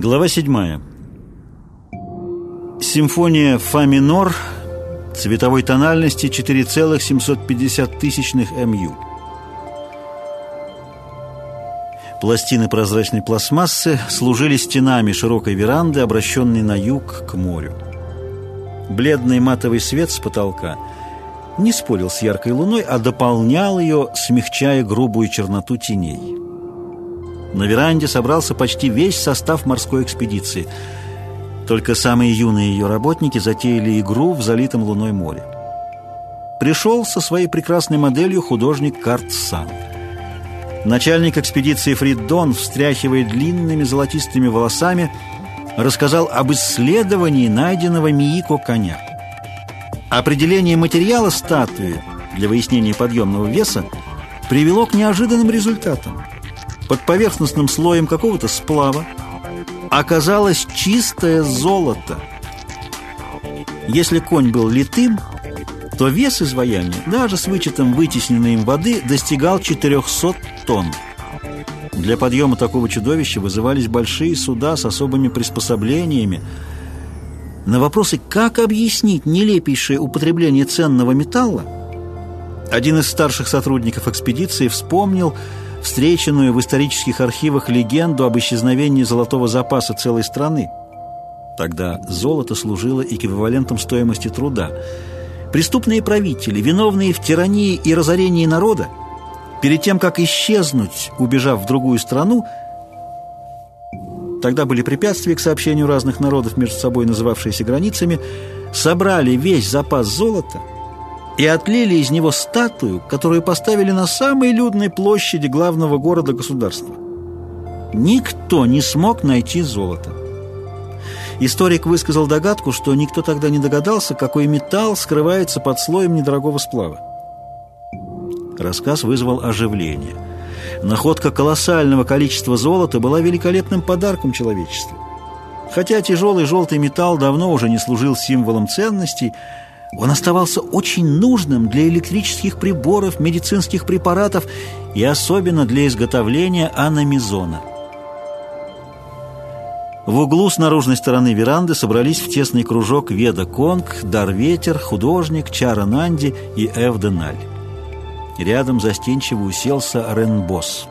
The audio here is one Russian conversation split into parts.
Глава 7. Симфония фа минор цветовой тональности 4,750 тысячных МЮ. Пластины прозрачной пластмассы служили стенами широкой веранды, обращенной на юг к морю. Бледный матовый свет с потолка не спорил с яркой луной, а дополнял ее, смягчая грубую черноту теней. На веранде собрался почти весь состав морской экспедиции. Только самые юные ее работники затеяли игру в залитом луной море. Пришел со своей прекрасной моделью художник Карт Сан. Начальник экспедиции Фриддон, встряхивая длинными золотистыми волосами, рассказал об исследовании найденного Миико коня. Определение материала статуи для выяснения подъемного веса привело к неожиданным результатам – под поверхностным слоем какого-то сплава оказалось чистое золото. Если конь был литым, то вес изваяния, даже с вычетом вытесненной им воды, достигал 400 тонн. Для подъема такого чудовища вызывались большие суда с особыми приспособлениями. На вопросы, как объяснить нелепейшее употребление ценного металла, один из старших сотрудников экспедиции вспомнил, встреченную в исторических архивах легенду об исчезновении золотого запаса целой страны. Тогда золото служило эквивалентом стоимости труда. Преступные правители, виновные в тирании и разорении народа, перед тем, как исчезнуть, убежав в другую страну, тогда были препятствия к сообщению разных народов, между собой называвшиеся границами, собрали весь запас золота – и отлили из него статую, которую поставили на самой людной площади главного города государства. Никто не смог найти золото. Историк высказал догадку, что никто тогда не догадался, какой металл скрывается под слоем недорогого сплава. Рассказ вызвал оживление. Находка колоссального количества золота была великолепным подарком человечеству. Хотя тяжелый желтый металл давно уже не служил символом ценностей, он оставался очень нужным для электрических приборов, медицинских препаратов и особенно для изготовления аномизона. В углу с наружной стороны веранды собрались в тесный кружок Веда Конг, Дарветер, художник, Чара Нанди и Эв Деналь. Рядом застенчиво уселся Рен Босс.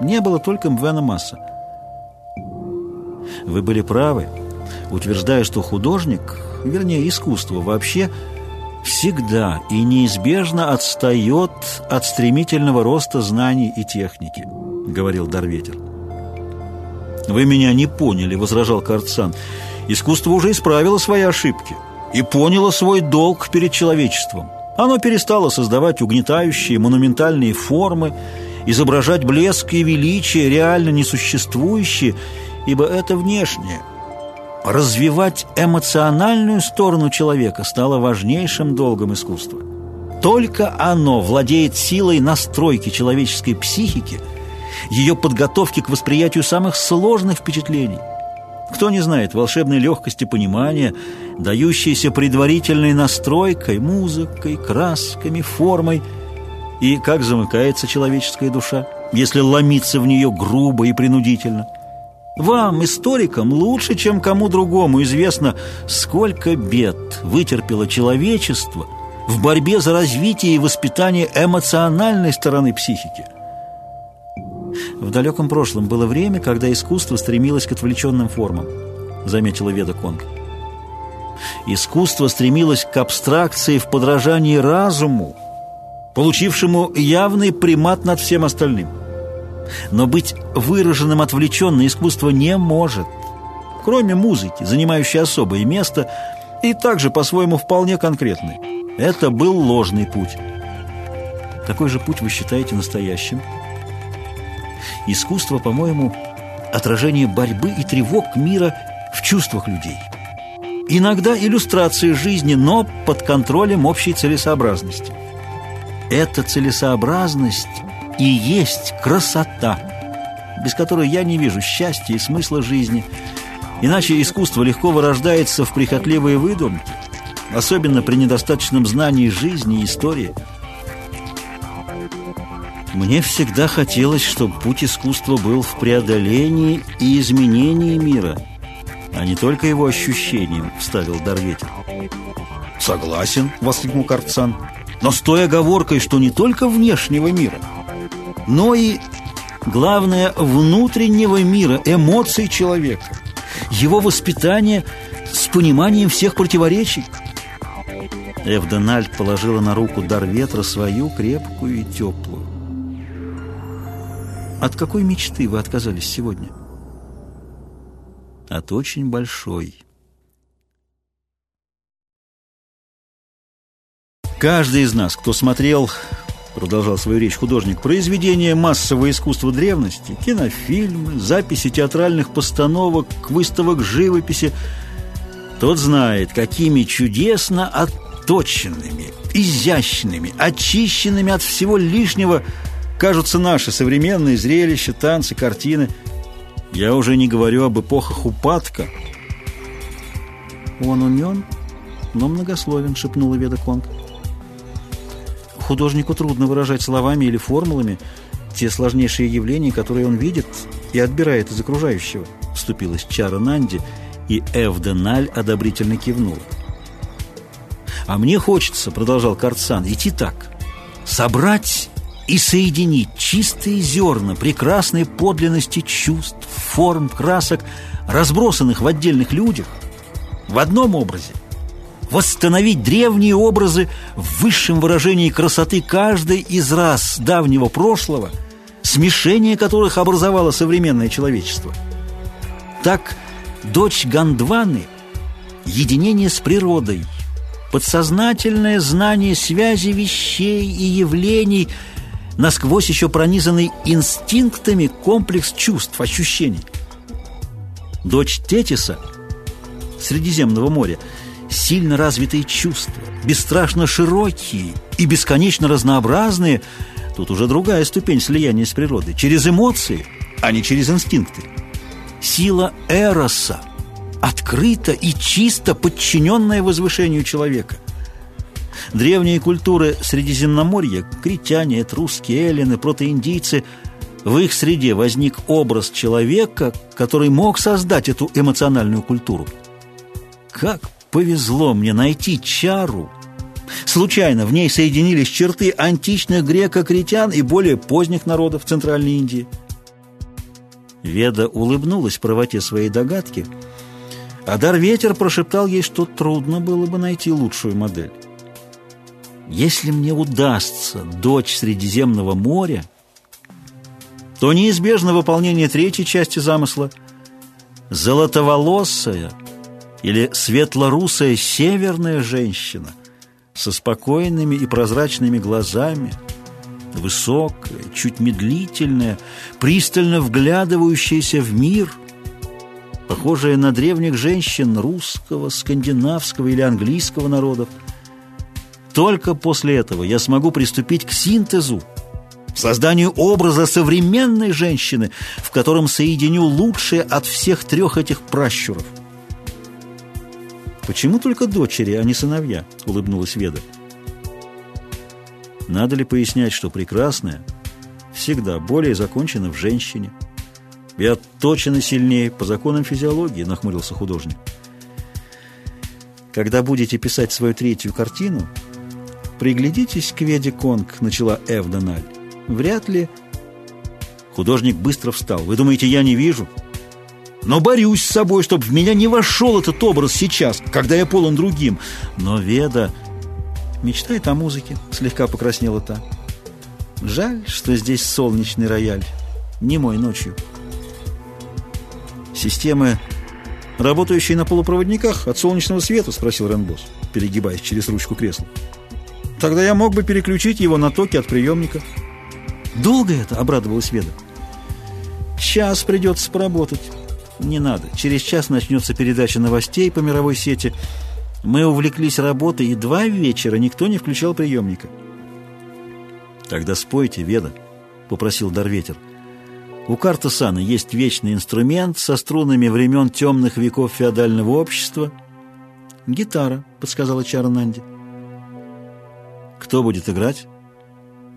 Не было только Мвена Масса. Вы были правы, утверждая, что художник вернее искусство вообще, всегда и неизбежно отстает от стремительного роста знаний и техники, говорил Дарветер. «Вы меня не поняли», — возражал Карцан. «Искусство уже исправило свои ошибки и поняло свой долг перед человечеством. Оно перестало создавать угнетающие монументальные формы, изображать блеск и величие, реально несуществующие, ибо это внешнее — Развивать эмоциональную сторону человека стало важнейшим долгом искусства. Только оно владеет силой настройки человеческой психики, ее подготовки к восприятию самых сложных впечатлений. Кто не знает волшебной легкости понимания, дающейся предварительной настройкой, музыкой, красками, формой, и как замыкается человеческая душа, если ломиться в нее грубо и принудительно – вам, историкам, лучше, чем кому другому известно, сколько бед вытерпело человечество в борьбе за развитие и воспитание эмоциональной стороны психики. В далеком прошлом было время, когда искусство стремилось к отвлеченным формам, заметила Веда Конг. Искусство стремилось к абстракции в подражании разуму, получившему явный примат над всем остальным – но быть выраженным отвлеченно искусство не может. Кроме музыки, занимающей особое место и также по-своему вполне конкретный. Это был ложный путь. Какой же путь вы считаете настоящим? Искусство, по-моему, отражение борьбы и тревог мира в чувствах людей. Иногда иллюстрации жизни, но под контролем общей целесообразности. Эта целесообразность и есть красота, без которой я не вижу счастья и смысла жизни. Иначе искусство легко вырождается в прихотливые выдумки, особенно при недостаточном знании жизни и истории. Мне всегда хотелось, чтобы путь искусства был в преодолении и изменении мира, а не только его ощущением, вставил Дарветер. Согласен, воскликнул Карцан, но с той оговоркой, что не только внешнего мира, но и, главное, внутреннего мира, эмоций человека, его воспитания с пониманием всех противоречий. Эвденальд положила на руку дар ветра свою, крепкую и теплую. От какой мечты вы отказались сегодня? От очень большой. Каждый из нас, кто смотрел, продолжал свою речь художник, произведения массового искусства древности, кинофильмы, записи театральных постановок, выставок живописи, тот знает, какими чудесно отточенными, изящными, очищенными от всего лишнего – кажутся наши современные зрелища, танцы, картины. Я уже не говорю об эпохах упадка. Он умен, но многословен, шепнула Веда Конг. Художнику трудно выражать словами или формулами те сложнейшие явления, которые он видит и отбирает из окружающего, вступилась Чара Нанди, и Эвденаль одобрительно кивнула. «А мне хочется, — продолжал Карцан, — идти так, собрать и соединить чистые зерна прекрасной подлинности чувств, форм, красок, разбросанных в отдельных людях, в одном образе, восстановить древние образы в высшем выражении красоты каждой из рас давнего прошлого, смешение которых образовало современное человечество. Так, дочь Гандваны – единение с природой, подсознательное знание связи вещей и явлений – насквозь еще пронизанный инстинктами комплекс чувств, ощущений. Дочь Тетиса Средиземного моря сильно развитые чувства, бесстрашно широкие и бесконечно разнообразные, тут уже другая ступень слияния с природой, через эмоции, а не через инстинкты. Сила Эроса, открыта и чисто подчиненная возвышению человека – Древние культуры Средиземноморья, критяне, этруски, эллины, протоиндийцы, в их среде возник образ человека, который мог создать эту эмоциональную культуру. Как повезло мне найти чару! Случайно в ней соединились черты античных греко-критян и более поздних народов Центральной Индии. Веда улыбнулась правоте своей догадки, а Дарветер прошептал ей, что трудно было бы найти лучшую модель. Если мне удастся дочь Средиземного моря, то неизбежно выполнение третьей части замысла – золотоволосая или светлорусая северная женщина со спокойными и прозрачными глазами, высокая, чуть медлительная, пристально вглядывающаяся в мир, похожая на древних женщин русского, скандинавского или английского народов – только после этого я смогу приступить к синтезу, созданию образа современной женщины, в котором соединю лучшее от всех трех этих пращуров. «Почему только дочери, а не сыновья?» — улыбнулась Веда. «Надо ли пояснять, что прекрасное всегда более закончено в женщине и отточено сильнее по законам физиологии?» — нахмурился художник. «Когда будете писать свою третью картину...» «Приглядитесь к Веде Конг», — начала Эвдональ. «Вряд ли...» Художник быстро встал. «Вы думаете, я не вижу?» «Но борюсь с собой, чтобы в меня не вошел этот образ сейчас, когда я полон другим. Но Веда...» «Мечтает о музыке», — слегка покраснела та. «Жаль, что здесь солнечный рояль. Не мой ночью». «Системы, работающие на полупроводниках от солнечного света?» — спросил Ренбос, перегибаясь через ручку кресла. Тогда я мог бы переключить его на токи от приемника. Долго это? Обрадовалась Веда. Час придется поработать. Не надо. Через час начнется передача новостей по мировой сети. Мы увлеклись работой, и два вечера никто не включал приемника. Тогда спойте, Веда, попросил Дарветер. У Картасана есть вечный инструмент со струнами времен темных веков феодального общества. «Гитара», — подсказала Чара Нанди. Кто будет играть?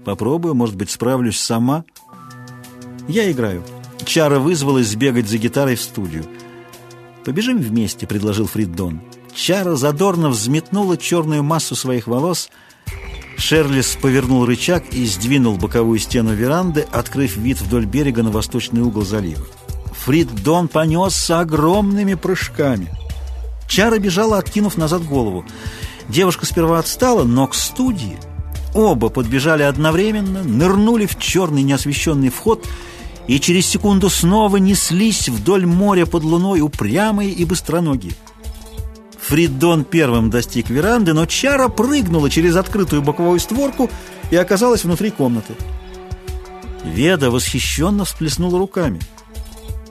Попробую, может быть, справлюсь сама. Я играю. Чара вызвалась сбегать за гитарой в студию. «Побежим вместе», — предложил Фриддон. Чара задорно взметнула черную массу своих волос. Шерлис повернул рычаг и сдвинул боковую стену веранды, открыв вид вдоль берега на восточный угол залива. Фриддон понесся огромными прыжками. Чара бежала, откинув назад голову. Девушка сперва отстала, но к студии оба подбежали одновременно, нырнули в черный неосвещенный вход и через секунду снова неслись вдоль моря под луной упрямые и быстроногие. Фридон первым достиг веранды, но Чара прыгнула через открытую боковую створку и оказалась внутри комнаты. Веда восхищенно всплеснула руками.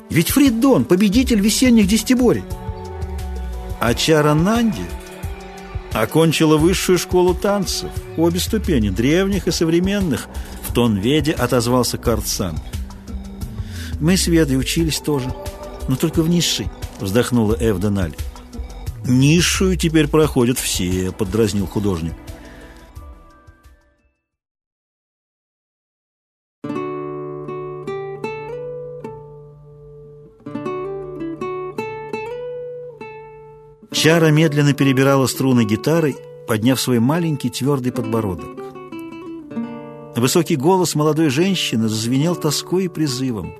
«Ведь Фридон — победитель весенних десятиборий!» А Чара Нанди окончила высшую школу танцев, обе ступени, древних и современных, в тон Веде отозвался Картсан. «Мы с Ведой учились тоже, но только в низшей», — вздохнула Эвденаль. «Низшую теперь проходят все», — поддразнил художник. Чара медленно перебирала струны гитары, подняв свой маленький твердый подбородок. Высокий голос молодой женщины зазвенел тоской и призывом.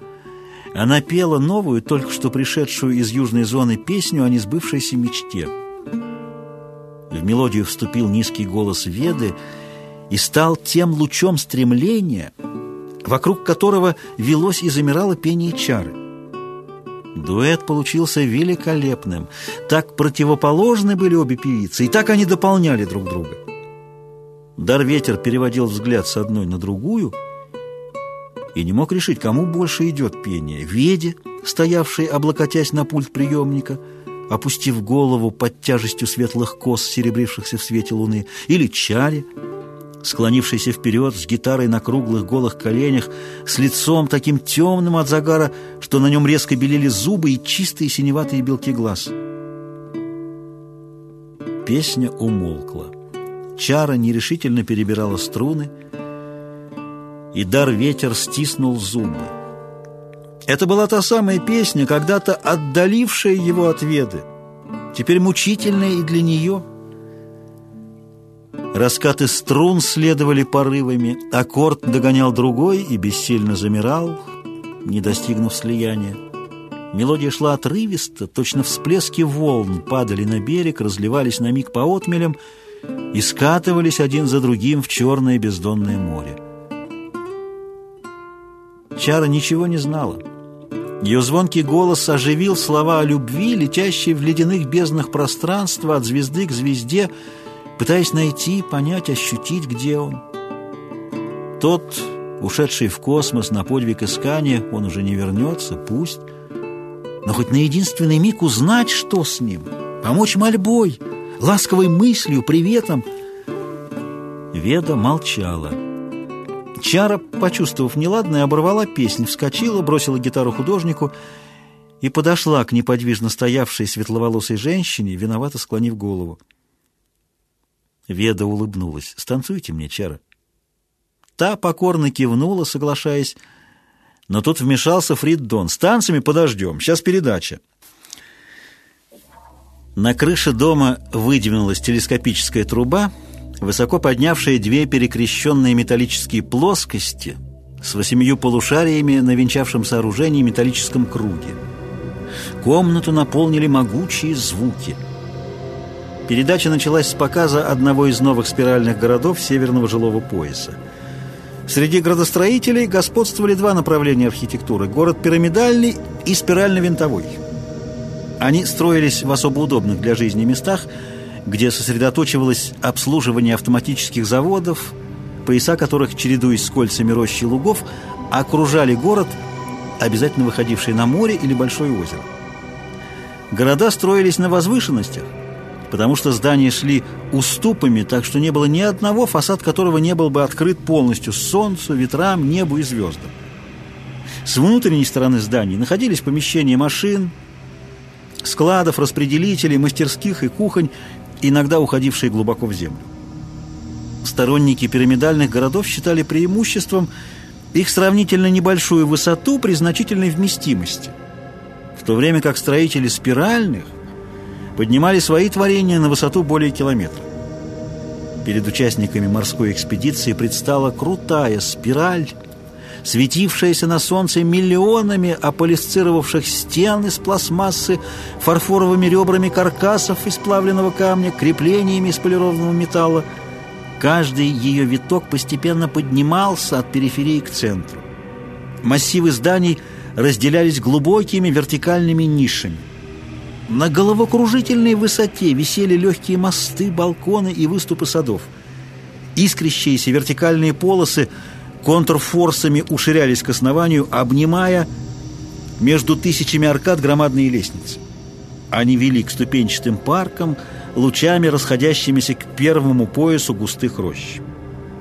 Она пела новую, только что пришедшую из южной зоны песню о несбывшейся мечте. В мелодию вступил низкий голос Веды и стал тем лучом стремления, вокруг которого велось и замирало пение чары. Дуэт получился великолепным. Так противоположны были обе певицы, и так они дополняли друг друга. Дар-ветер переводил взгляд с одной на другую и не мог решить, кому больше идет пение. Веде, стоявшей, облокотясь на пульт приемника, опустив голову под тяжестью светлых кос, серебрившихся в свете луны, или Чаре, склонившийся вперед с гитарой на круглых голых коленях, с лицом таким темным от загара, что на нем резко белели зубы и чистые синеватые белки глаз. Песня умолкла. Чара нерешительно перебирала струны, и дар ветер стиснул зубы. Это была та самая песня, когда-то отдалившая его от Веды, теперь мучительная и для нее – Раскаты струн следовали порывами, аккорд догонял другой и бессильно замирал, не достигнув слияния. Мелодия шла отрывисто, точно всплески волн падали на берег, разливались на миг по отмелям и скатывались один за другим в черное бездонное море. Чара ничего не знала. Ее звонкий голос оживил слова о любви, летящие в ледяных безднах пространства от звезды к звезде, пытаясь найти, понять, ощутить, где он. Тот, ушедший в космос на подвиг искания, он уже не вернется, пусть. Но хоть на единственный миг узнать, что с ним, помочь мольбой, ласковой мыслью, приветом. Веда молчала. Чара, почувствовав неладное, оборвала песнь, вскочила, бросила гитару художнику и подошла к неподвижно стоявшей светловолосой женщине, виновато склонив голову. Веда улыбнулась. «Станцуйте мне, Чара». Та покорно кивнула, соглашаясь, но тут вмешался Фрид Дон. «С танцами подождем, сейчас передача». На крыше дома выдвинулась телескопическая труба, высоко поднявшая две перекрещенные металлические плоскости с восемью полушариями на венчавшем сооружении металлическом круге. Комнату наполнили могучие звуки – Передача началась с показа одного из новых спиральных городов северного жилого пояса. Среди градостроителей господствовали два направления архитектуры – город пирамидальный и спирально-винтовой. Они строились в особо удобных для жизни местах, где сосредоточивалось обслуживание автоматических заводов, пояса которых, чередуясь с кольцами рощи лугов, окружали город, обязательно выходивший на море или большое озеро. Города строились на возвышенностях – потому что здания шли уступами, так что не было ни одного, фасад которого не был бы открыт полностью солнцу, ветрам, небу и звездам. С внутренней стороны зданий находились помещения машин, складов, распределителей, мастерских и кухонь, иногда уходившие глубоко в землю. Сторонники пирамидальных городов считали преимуществом их сравнительно небольшую высоту при значительной вместимости, в то время как строители спиральных поднимали свои творения на высоту более километра. Перед участниками морской экспедиции предстала крутая спираль, светившаяся на солнце миллионами аполисцировавших стен из пластмассы, фарфоровыми ребрами каркасов из плавленного камня, креплениями из полированного металла. Каждый ее виток постепенно поднимался от периферии к центру. Массивы зданий разделялись глубокими вертикальными нишами. На головокружительной высоте висели легкие мосты, балконы и выступы садов. Искрящиеся вертикальные полосы контрфорсами уширялись к основанию, обнимая между тысячами аркад громадные лестницы. Они вели к ступенчатым паркам, лучами расходящимися к первому поясу густых рощ.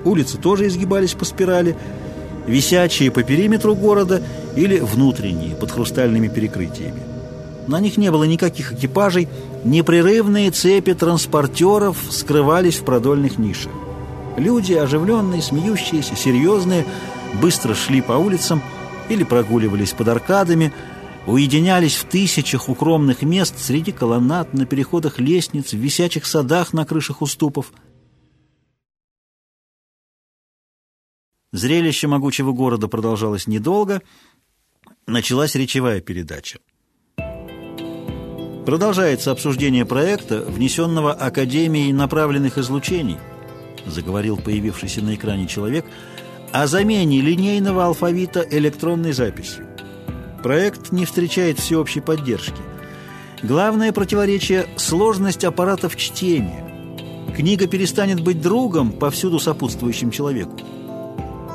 Улицы тоже изгибались по спирали, висячие по периметру города или внутренние, под хрустальными перекрытиями. На них не было никаких экипажей, непрерывные цепи транспортеров скрывались в продольных нишах. Люди, оживленные, смеющиеся, серьезные, быстро шли по улицам или прогуливались под аркадами, уединялись в тысячах укромных мест среди колоннад, на переходах лестниц, в висячих садах на крышах уступов. Зрелище могучего города продолжалось недолго. Началась речевая передача. Продолжается обсуждение проекта, внесенного Академией направленных излучений, заговорил появившийся на экране человек, о замене линейного алфавита электронной записью. Проект не встречает всеобщей поддержки. Главное противоречие – сложность аппаратов чтения. Книга перестанет быть другом, повсюду сопутствующим человеку.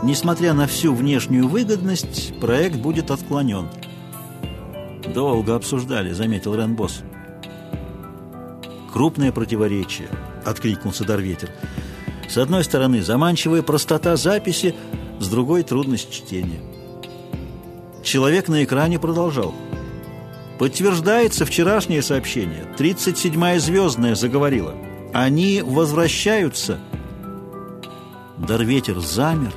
Несмотря на всю внешнюю выгодность, проект будет отклонен. «Долго обсуждали», — заметил Ренбос. «Крупное противоречие», — откликнулся Дарветер. «С одной стороны, заманчивая простота записи, с другой — трудность чтения». Человек на экране продолжал. «Подтверждается вчерашнее сообщение. 37-я звездная заговорила. Они возвращаются». Дарветер замер,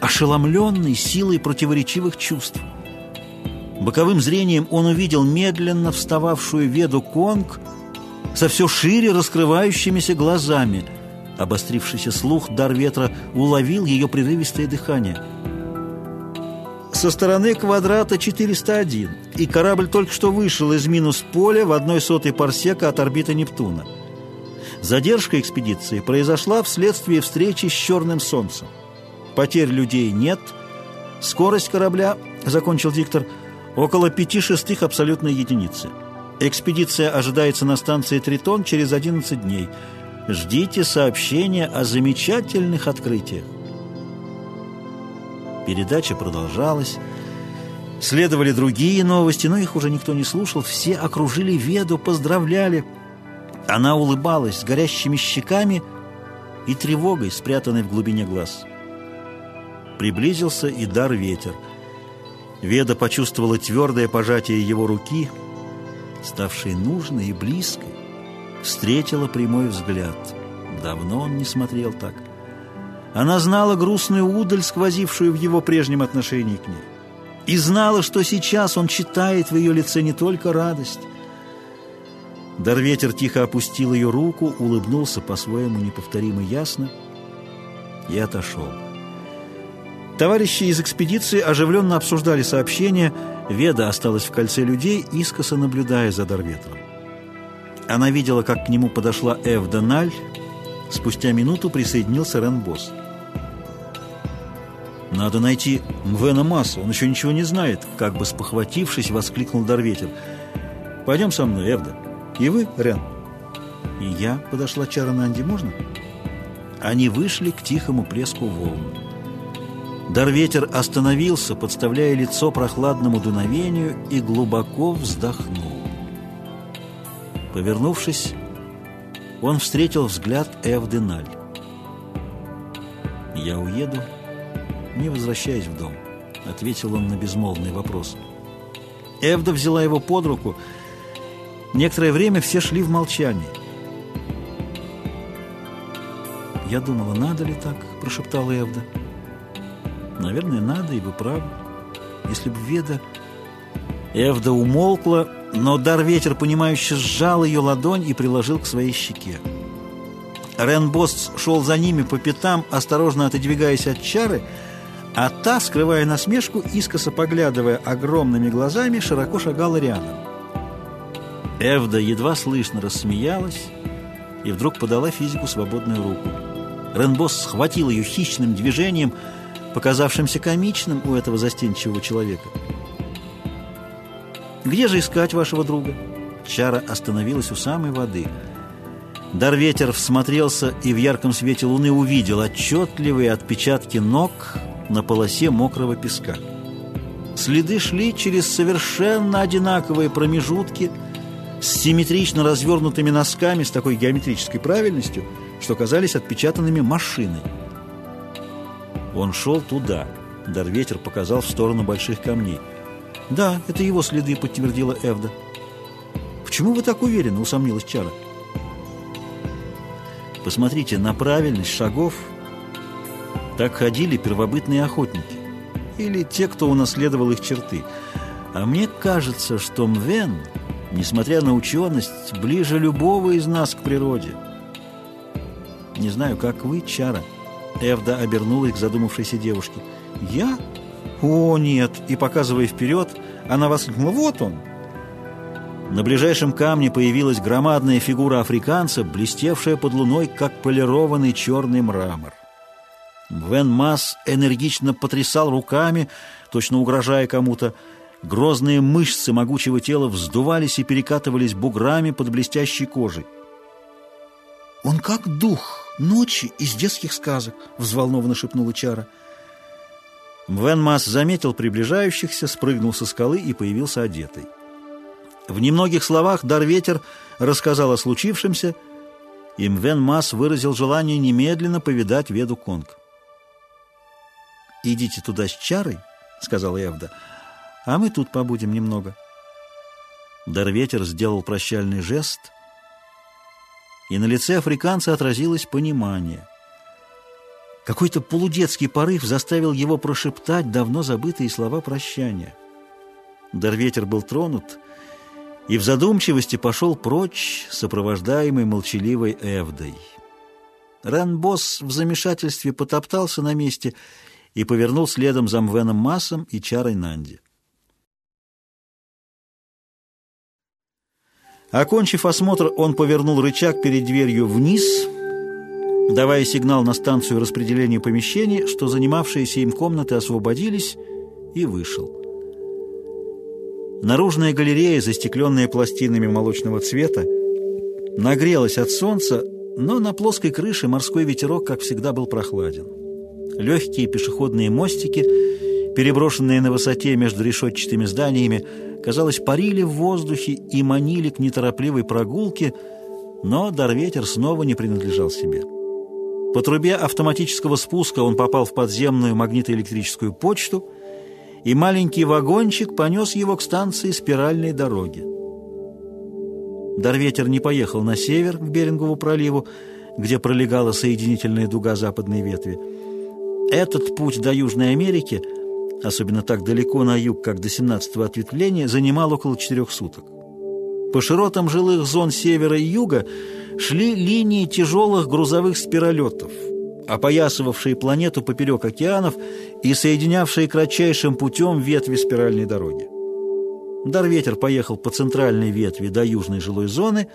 ошеломленный силой противоречивых чувств. Боковым зрением он увидел медленно встававшую Веду Конг со все шире раскрывающимися глазами. Обострившийся слух дар ветра уловил ее прерывистое дыхание. Со стороны квадрата 401, и корабль только что вышел из минус поля в одной сотой парсека от орбиты Нептуна. Задержка экспедиции произошла вследствие встречи с черным солнцем. Потерь людей нет. Скорость корабля, закончил диктор, около пяти шестых абсолютной единицы. Экспедиция ожидается на станции Тритон через 11 дней. Ждите сообщения о замечательных открытиях. Передача продолжалась. Следовали другие новости, но их уже никто не слушал. Все окружили Веду, поздравляли. Она улыбалась с горящими щеками и тревогой, спрятанной в глубине глаз. Приблизился и дар ветер. Веда почувствовала твердое пожатие его руки, ставшей нужной и близкой. Встретила прямой взгляд. Давно он не смотрел так. Она знала грустную удаль, сквозившую в его прежнем отношении к ней. И знала, что сейчас он читает в ее лице не только радость. Дарветер тихо опустил ее руку, улыбнулся по-своему неповторимо ясно и отошел. Товарищи из экспедиции оживленно обсуждали сообщение. Веда осталась в кольце людей, искоса наблюдая за Дарветром. Она видела, как к нему подошла Эвда Наль. Спустя минуту присоединился Рен Босс. «Надо найти Мвена Массу, он еще ничего не знает», как бы спохватившись, воскликнул Дарветер. «Пойдем со мной, Эвда. И вы, Рен?» «И я», — подошла Чара Нанди, «можно?» Они вышли к тихому плеску волн. Дарветер остановился, подставляя лицо прохладному дуновению, и глубоко вздохнул. Повернувшись, он встретил взгляд Эвденаль. «Я уеду, не возвращаясь в дом», — ответил он на безмолвный вопрос. Эвда взяла его под руку. Некоторое время все шли в молчании. «Я думала, надо ли так?» – прошептала Эвда. «Наверное, надо, и вы правы. Если бы Веда...» Эвда умолкла, но дар ветер, понимающе сжал ее ладонь и приложил к своей щеке. Рен Босс шел за ними по пятам, осторожно отодвигаясь от чары, а та, скрывая насмешку, искоса поглядывая огромными глазами, широко шагала рядом. Эвда едва слышно рассмеялась и вдруг подала физику свободную руку. Ренбос схватил ее хищным движением, показавшимся комичным у этого застенчивого человека. «Где же искать вашего друга?» Чара остановилась у самой воды. Дарветер всмотрелся и в ярком свете луны увидел отчетливые отпечатки ног на полосе мокрого песка. Следы шли через совершенно одинаковые промежутки с симметрично развернутыми носками с такой геометрической правильностью, что казались отпечатанными машиной. Он шел туда. Дарветер показал в сторону больших камней. «Да, это его следы», — подтвердила Эвда. «Почему вы так уверены?» — усомнилась Чара. «Посмотрите на правильность шагов. Так ходили первобытные охотники. Или те, кто унаследовал их черты. А мне кажется, что Мвен, несмотря на ученость, ближе любого из нас к природе. Не знаю, как вы, Чара». Эвда обернулась к задумавшейся девушке. «Я? О, нет!» И, показывая вперед, она воскликнула. «Вот он!» На ближайшем камне появилась громадная фигура африканца, блестевшая под луной, как полированный черный мрамор. Вен Масс энергично потрясал руками, точно угрожая кому-то. Грозные мышцы могучего тела вздувались и перекатывались буграми под блестящей кожей. «Он как дух ночи из детских сказок», — взволнованно шепнула Чара. Мвен Мас заметил приближающихся, спрыгнул со скалы и появился одетый. В немногих словах Дарветер рассказал о случившемся, и Мвен Мас выразил желание немедленно повидать Веду Конг. «Идите туда с Чарой», — сказала Эвда, — «а мы тут побудем немного». Дарветер сделал прощальный жест — и на лице африканца отразилось понимание. Какой-то полудетский порыв заставил его прошептать давно забытые слова прощания. Дарветер был тронут и в задумчивости пошел прочь, сопровождаемый молчаливой Эвдой. Ренбос в замешательстве потоптался на месте и повернул следом за Мвеном Массом и Чарой Нанди. Окончив осмотр, он повернул рычаг перед дверью вниз, давая сигнал на станцию распределения помещений, что занимавшиеся им комнаты освободились, и вышел. Наружная галерея, застекленная пластинами молочного цвета, нагрелась от солнца, но на плоской крыше морской ветерок, как всегда, был прохладен. Легкие пешеходные мостики, переброшенные на высоте между решетчатыми зданиями, казалось, парили в воздухе и манили к неторопливой прогулке, но Дарветер снова не принадлежал себе. По трубе автоматического спуска он попал в подземную магнитоэлектрическую почту, и маленький вагончик понес его к станции спиральной дороги. Дарветер не поехал на север, к Берингову проливу, где пролегала соединительная дуга западной ветви. Этот путь до Южной Америки – особенно так далеко на юг, как до 17-го ответвления, занимал около четырех суток. По широтам жилых зон севера и юга шли линии тяжелых грузовых спиролетов, опоясывавшие планету поперек океанов и соединявшие кратчайшим путем ветви спиральной дороги. Дарветер поехал по центральной ветви до южной жилой зоны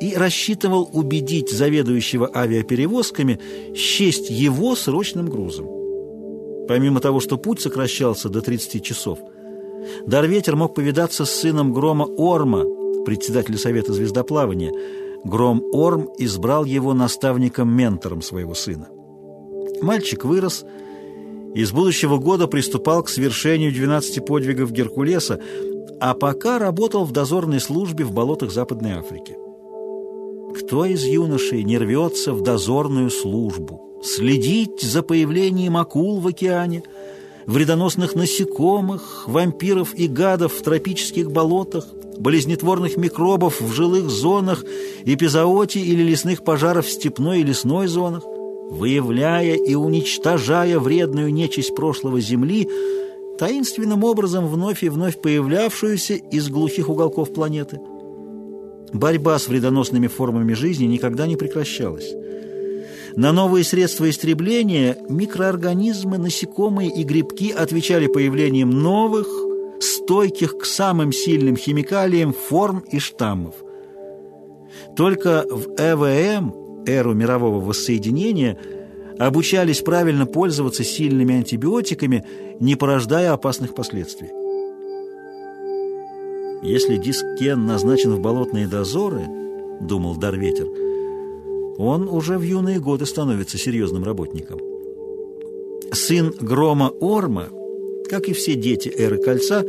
и рассчитывал убедить заведующего авиаперевозками счесть его срочным грузом. Помимо того, что путь сокращался до 30 часов, Дарветер мог повидаться с сыном Грома Орма, председателя Совета звездоплавания. Гром Орм избрал его наставником-ментором своего сына. Мальчик вырос и с будущего года приступал к свершению 12 подвигов Геркулеса, а пока работал в дозорной службе в болотах Западной Африки. Кто из юношей не рвется в дозорную службу? следить за появлением акул в океане, вредоносных насекомых, вампиров и гадов в тропических болотах, болезнетворных микробов в жилых зонах, эпизооте или лесных пожаров в степной и лесной зонах. выявляя и уничтожая вредную нечисть прошлого Земли, таинственным образом вновь и вновь появлявшуюся из глухих уголков планеты. Борьба с вредоносными формами жизни никогда не прекращалась. На новые средства истребления микроорганизмы, насекомые и грибки отвечали появлением новых, стойких к самым сильным химикалиям форм и штаммов. Только в ЭВМ, эру мирового воссоединения, обучались правильно пользоваться сильными антибиотиками, не порождая опасных последствий. Если диск Кен назначен в болотные дозоры, думал Дарветер, он уже в юные годы становится серьезным работником. Сын Грома Орма, как и все дети Эры Кольца,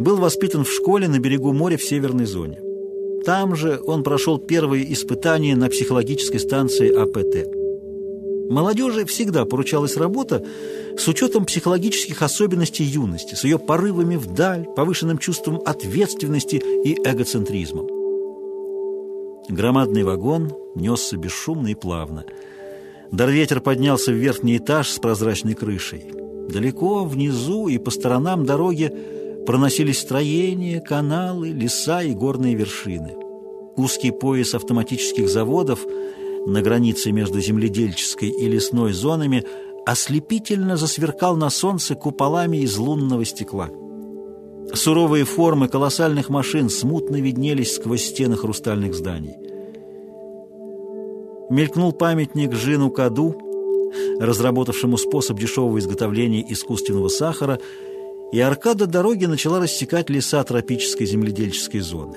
был воспитан в школе на берегу моря в северной зоне. Там же он прошел первые испытания на психологической станции АПТ. Молодежи всегда поручалась работа с учетом психологических особенностей юности, с ее порывами вдаль, повышенным чувством ответственности и эгоцентризмом. Громадный вагон несся бесшумно и плавно. Дарветер поднялся в верхний этаж с прозрачной крышей. Далеко внизу и по сторонам дороги проносились строения, каналы, леса и горные вершины. Узкий пояс автоматических заводов на границе между земледельческой и лесной зонами ослепительно засверкал на солнце куполами из лунного стекла. Суровые формы колоссальных машин смутно виднелись сквозь стены хрустальных зданий. Мелькнул памятник Жину Каду, разработавшему способ дешевого изготовления искусственного сахара, и аркада дороги начала рассекать леса тропической земледельческой зоны.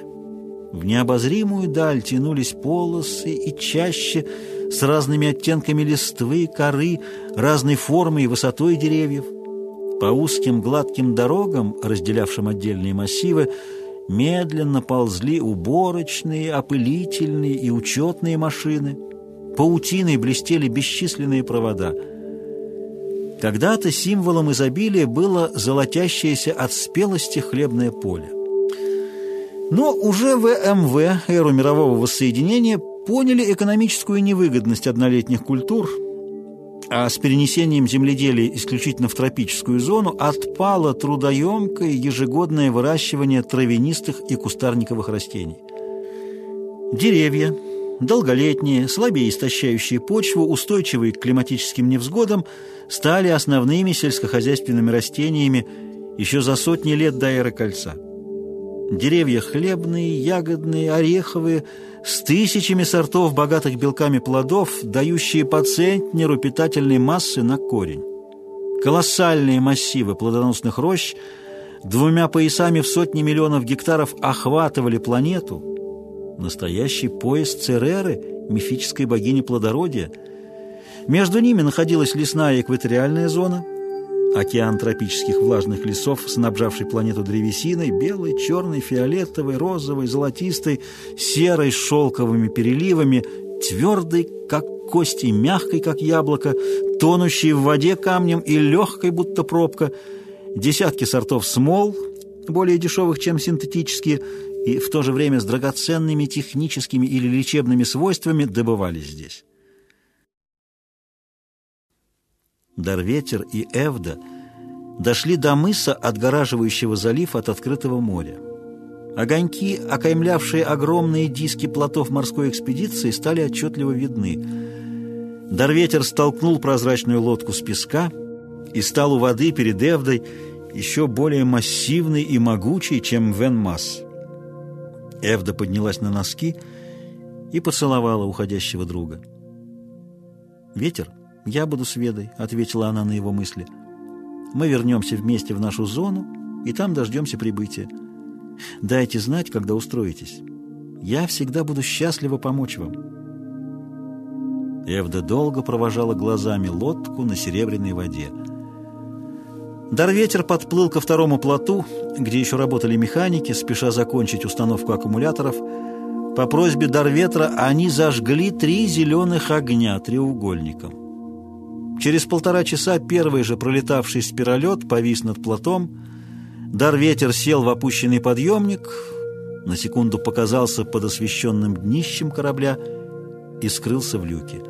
В необозримую даль тянулись полосы и чаще с разными оттенками листвы, коры, разной формы и высотой деревьев. По узким гладким дорогам, разделявшим отдельные массивы, медленно ползли уборочные, опылительные и учетные машины. Паутиной блестели бесчисленные провода – когда-то символом изобилия было золотящееся от спелости хлебное поле. Но уже в МВ, эру мирового воссоединения, поняли экономическую невыгодность однолетних культур, а с перенесением земледелия исключительно в тропическую зону отпало трудоемкое ежегодное выращивание травянистых и кустарниковых растений. Деревья, долголетние, слабее истощающие почву, устойчивые к климатическим невзгодам, стали основными сельскохозяйственными растениями еще за сотни лет до эры кольца. Деревья хлебные, ягодные, ореховые, с тысячами сортов богатых белками плодов, дающие по центнеру питательной массы на корень. Колоссальные массивы плодоносных рощ двумя поясами в сотни миллионов гектаров охватывали планету – настоящий пояс Цереры, мифической богини плодородия. Между ними находилась лесная экваториальная зона, океан тропических влажных лесов, снабжавший планету древесиной, белой, черной, фиолетовой, розовой, золотистой, серой, шелковыми переливами, твердой, как кость, и мягкой, как яблоко, тонущей в воде камнем и легкой, будто пробка, десятки сортов смол, более дешевых, чем синтетические, и в то же время с драгоценными техническими или лечебными свойствами добывались здесь. Дарветер и Эвда дошли до мыса, отгораживающего залив от открытого моря. Огоньки, окаймлявшие огромные диски плотов морской экспедиции, стали отчетливо видны. Дарветер столкнул прозрачную лодку с песка и стал у воды перед Эвдой еще более массивный и могучий, чем Венмас. Эвда поднялась на носки и поцеловала уходящего друга. «Ветер, я буду с Ведой», — ответила она на его мысли. «Мы вернемся вместе в нашу зону, и там дождемся прибытия. Дайте знать, когда устроитесь. Я всегда буду счастлива помочь вам». Эвда долго провожала глазами лодку на серебряной воде. Дарветер подплыл ко второму плоту, где еще работали механики, спеша закончить установку аккумуляторов. По просьбе Дарветра они зажгли три зеленых огня треугольником. Через полтора часа первый же пролетавший спиролет повис над плотом. Дарветер сел в опущенный подъемник, на секунду показался под освещенным днищем корабля и скрылся в люке.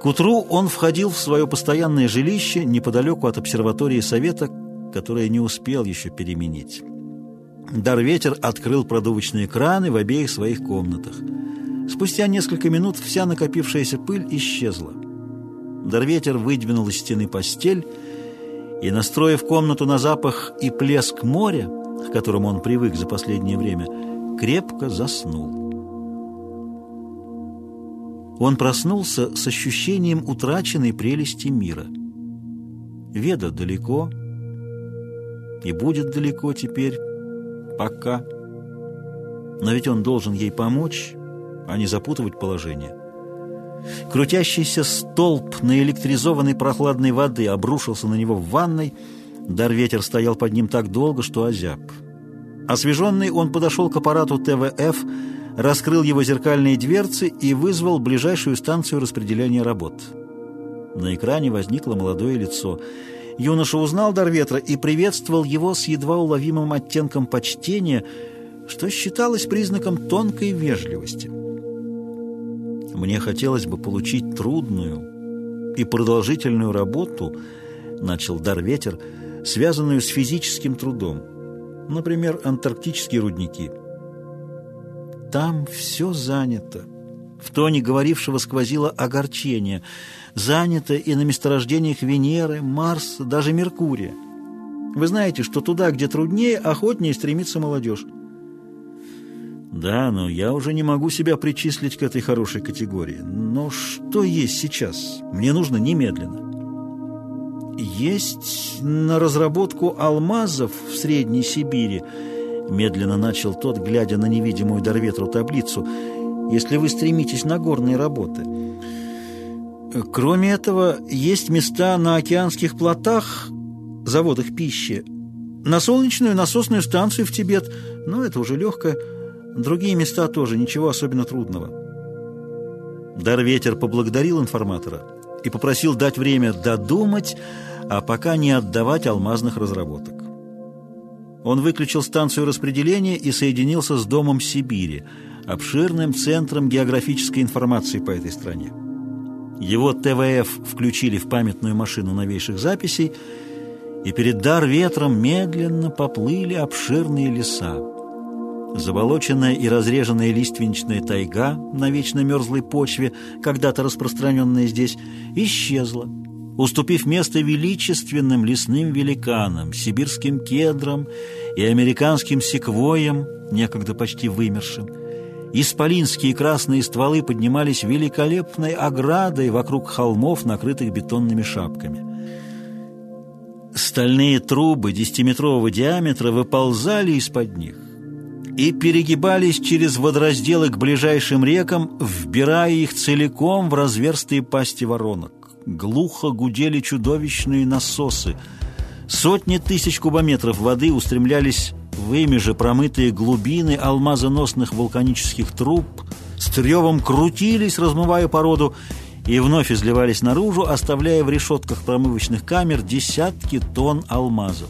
К утру он входил в свое постоянное жилище неподалеку от обсерватории Совета, которое не успел еще переменить. Дарветер открыл продувочные краны в обеих своих комнатах. Спустя несколько минут вся накопившаяся пыль исчезла. Дарветер выдвинул из стены постель и, настроив комнату на запах и плеск моря, к которому он привык за последнее время, крепко заснул. Он проснулся с ощущением утраченной прелести мира. Веда далеко и будет далеко теперь, пока. Но ведь он должен ей помочь, а не запутывать положение. Крутящийся столб наэлектризованной прохладной воды обрушился на него в ванной. Дар-ветер стоял под ним так долго, что озяб. Освеженный он подошел к аппарату ТВФ, раскрыл его зеркальные дверцы и вызвал ближайшую станцию распределения работ. На экране возникло молодое лицо. Юноша узнал Дарветра и приветствовал его с едва уловимым оттенком почтения, что считалось признаком тонкой вежливости. «Мне хотелось бы получить трудную и продолжительную работу», — начал Дарветер, связанную с физическим трудом, например, антарктические рудники — там все занято. В тоне говорившего сквозило огорчение. Занято и на месторождениях Венеры, Марса, даже Меркурия. Вы знаете, что туда, где труднее, охотнее стремится молодежь. Да, но я уже не могу себя причислить к этой хорошей категории. Но что есть сейчас? Мне нужно немедленно. Есть на разработку алмазов в Средней Сибири – Медленно начал тот, глядя на невидимую Дарветру таблицу. «Если вы стремитесь на горные работы. Кроме этого, есть места на океанских плотах, заводах пищи, на солнечную насосную станцию в Тибет, но это уже легкое. Другие места тоже, ничего особенно трудного». Дарветер поблагодарил информатора и попросил дать время додумать, а пока не отдавать алмазных разработок. Он выключил станцию распределения и соединился с Домом Сибири, обширным центром географической информации по этой стране. Его ТВФ включили в памятную машину новейших записей, и перед дар ветром медленно поплыли обширные леса. Заболоченная и разреженная лиственничная тайга на вечно мерзлой почве, когда-то распространенная здесь, исчезла уступив место величественным лесным великанам, сибирским кедрам и американским секвоям, некогда почти вымершим. Исполинские красные стволы поднимались великолепной оградой вокруг холмов, накрытых бетонными шапками. Стальные трубы десятиметрового диаметра выползали из-под них и перегибались через водоразделы к ближайшим рекам, вбирая их целиком в разверстые пасти воронок глухо гудели чудовищные насосы. Сотни тысяч кубометров воды устремлялись в ими же промытые глубины алмазоносных вулканических труб, с тревом крутились, размывая породу, и вновь изливались наружу, оставляя в решетках промывочных камер десятки тонн алмазов.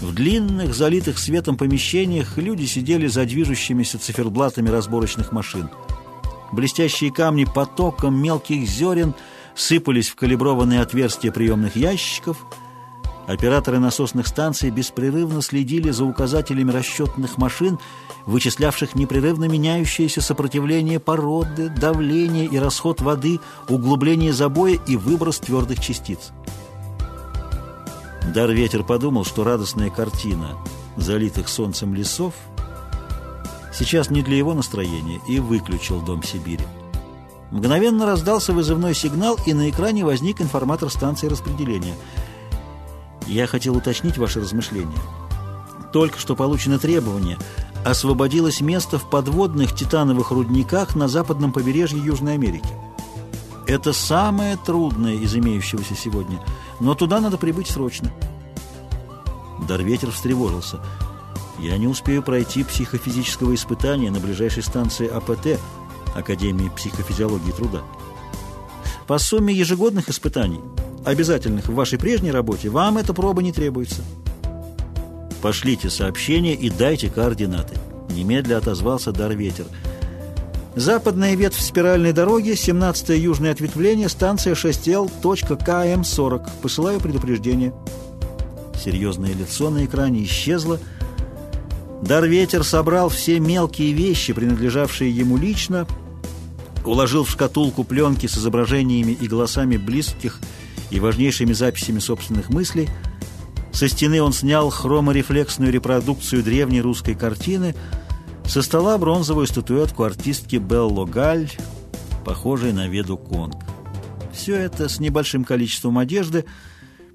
В длинных, залитых светом помещениях люди сидели за движущимися циферблатами разборочных машин. Блестящие камни потоком мелких зерен – сыпались в калиброванные отверстия приемных ящиков. Операторы насосных станций беспрерывно следили за указателями расчетных машин, вычислявших непрерывно меняющееся сопротивление породы, давление и расход воды, углубление забоя и выброс твердых частиц. Дар ветер подумал, что радостная картина залитых солнцем лесов сейчас не для его настроения, и выключил Дом Сибири. Мгновенно раздался вызывной сигнал, и на экране возник информатор станции распределения. Я хотел уточнить ваши размышления. Только что получено требование. Освободилось место в подводных титановых рудниках на западном побережье Южной Америки. Это самое трудное из имеющегося сегодня, но туда надо прибыть срочно. Дарветер встревожился. Я не успею пройти психофизического испытания на ближайшей станции АПТ – Академии психофизиологии труда. По сумме ежегодных испытаний, обязательных в вашей прежней работе, вам эта проба не требуется. Пошлите сообщение и дайте координаты. Немедля отозвался Дарветер. Западная ветвь спиральной дороги, 17-е южное ответвление, станция 6L.КМ-40. Посылаю предупреждение. Серьезное лицо на экране исчезло. Дарветер собрал все мелкие вещи, принадлежавшие ему лично, уложил в шкатулку пленки с изображениями и голосами близких и важнейшими записями собственных мыслей. Со стены он снял хроморефлексную репродукцию древней русской картины – со стола бронзовую статуэтку артистки Белло Галь, похожей на Веду Конг. Все это с небольшим количеством одежды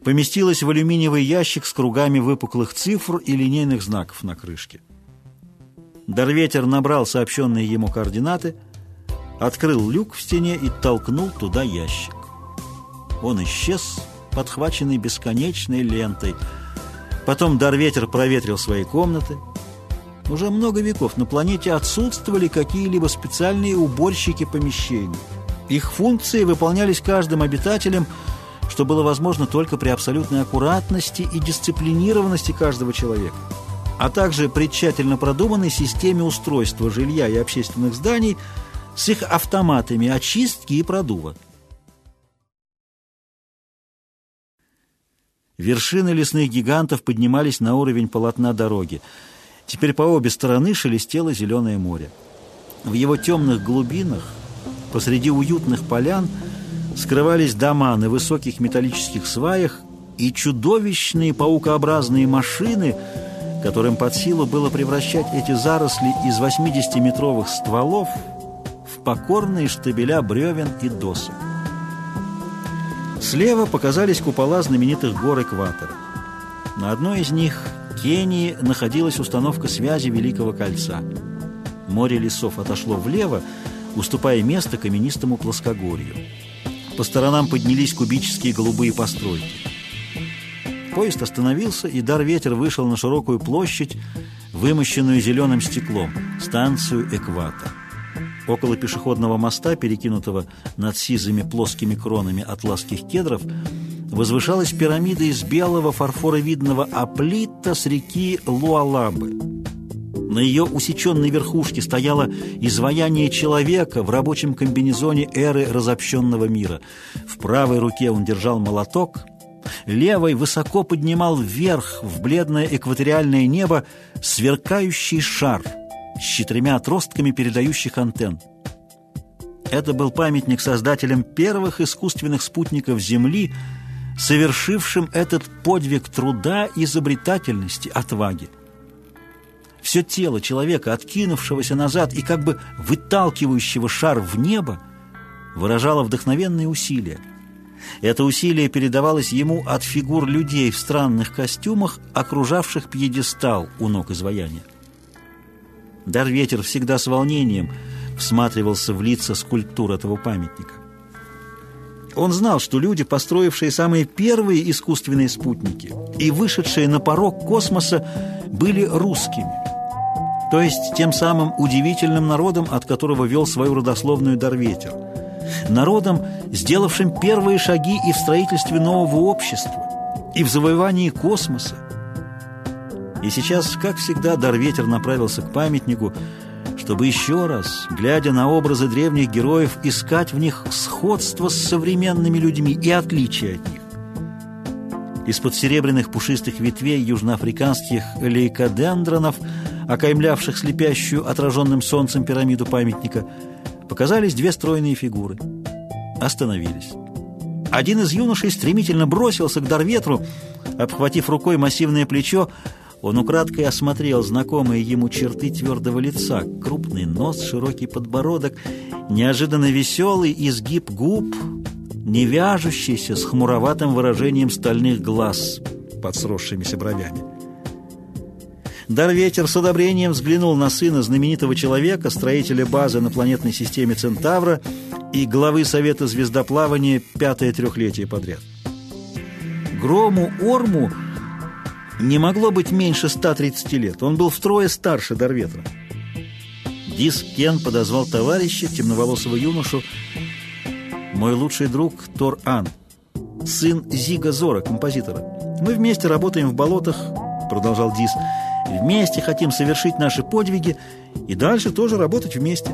поместилось в алюминиевый ящик с кругами выпуклых цифр и линейных знаков на крышке. Дарветер набрал сообщенные ему координаты, открыл люк в стене и толкнул туда ящик. Он исчез, подхваченный бесконечной лентой. Потом Дарветер проветрил свои комнаты, уже много веков на планете отсутствовали какие-либо специальные уборщики помещений. Их функции выполнялись каждым обитателем, что было возможно только при абсолютной аккуратности и дисциплинированности каждого человека, а также при тщательно продуманной системе устройства жилья и общественных зданий с их автоматами очистки и продува. Вершины лесных гигантов поднимались на уровень полотна дороги – Теперь по обе стороны шелестело зеленое море. В его темных глубинах, посреди уютных полян, скрывались дома на высоких металлических сваях и чудовищные паукообразные машины, которым под силу было превращать эти заросли из 80-метровых стволов в покорные штабеля бревен и досок. Слева показались купола знаменитых гор Экватора. На одной из них Кении находилась установка связи Великого кольца. Море лесов отошло влево, уступая место каменистому плоскогорью. По сторонам поднялись кубические голубые постройки. Поезд остановился, и дар-ветер вышел на широкую площадь, вымощенную зеленым стеклом, станцию Эквата. Около пешеходного моста, перекинутого над сизыми плоскими кронами атласских кедров, возвышалась пирамида из белого фарфоровидного аплита с реки Луалабы. На ее усеченной верхушке стояло изваяние человека в рабочем комбинезоне эры разобщенного мира. В правой руке он держал молоток, левой высоко поднимал вверх в бледное экваториальное небо сверкающий шар с четырьмя отростками передающих антенн. Это был памятник создателям первых искусственных спутников Земли – совершившим этот подвиг труда, изобретательности, отваги. Все тело человека, откинувшегося назад и как бы выталкивающего шар в небо, выражало вдохновенные усилия. Это усилие передавалось ему от фигур людей в странных костюмах, окружавших пьедестал у ног изваяния. Дарветер всегда с волнением всматривался в лица скульптур этого памятника. Он знал, что люди, построившие самые первые искусственные спутники и вышедшие на порог космоса, были русскими, то есть тем самым удивительным народом, от которого вел свою родословную Дарветер, народом, сделавшим первые шаги и в строительстве нового общества, и в завоевании космоса. И сейчас, как всегда, Дарветер направился к памятнику, чтобы еще раз, глядя на образы древних героев, искать в них сходство с современными людьми и отличие от них. Из-под серебряных пушистых ветвей южноафриканских лейкодендронов, окаймлявших слепящую отраженным солнцем пирамиду памятника, показались две стройные фигуры. Остановились. Один из юношей стремительно бросился к Дарветру, обхватив рукой массивное плечо, он украдкой осмотрел знакомые ему черты твердого лица, крупный нос, широкий подбородок, неожиданно веселый изгиб губ, не вяжущийся с хмуроватым выражением стальных глаз под сросшимися бровями. Дарветер с одобрением взглянул на сына знаменитого человека, строителя базы на планетной системе Центавра и главы Совета звездоплавания пятое трехлетие подряд. Грому Орму – не могло быть меньше 130 лет. Он был втрое старше Дарветра. Дис Кен подозвал товарища, темноволосого юношу, мой лучший друг Тор Ан, сын Зига Зора, композитора. Мы вместе работаем в болотах, продолжал Дис, вместе хотим совершить наши подвиги и дальше тоже работать вместе.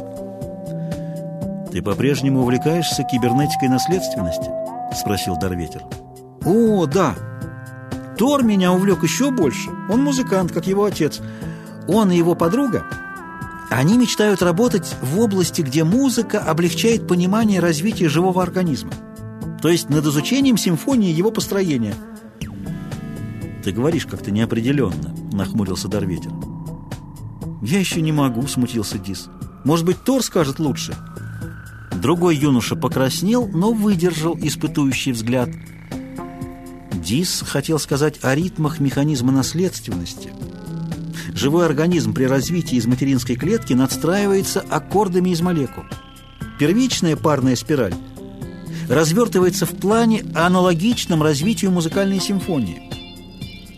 «Ты по-прежнему увлекаешься кибернетикой наследственности?» — спросил Дарветер. «О, да! Тор меня увлек еще больше. Он музыкант, как его отец. Он и его подруга, они мечтают работать в области, где музыка облегчает понимание развития живого организма. То есть над изучением симфонии и его построения». «Ты говоришь как-то неопределенно», — нахмурился Дарветер. «Я еще не могу», — смутился Дис. «Может быть, Тор скажет лучше?» Другой юноша покраснел, но выдержал испытующий взгляд. Дис хотел сказать о ритмах механизма наследственности. Живой организм при развитии из материнской клетки надстраивается аккордами из молекул. Первичная парная спираль развертывается в плане, аналогичном развитию музыкальной симфонии.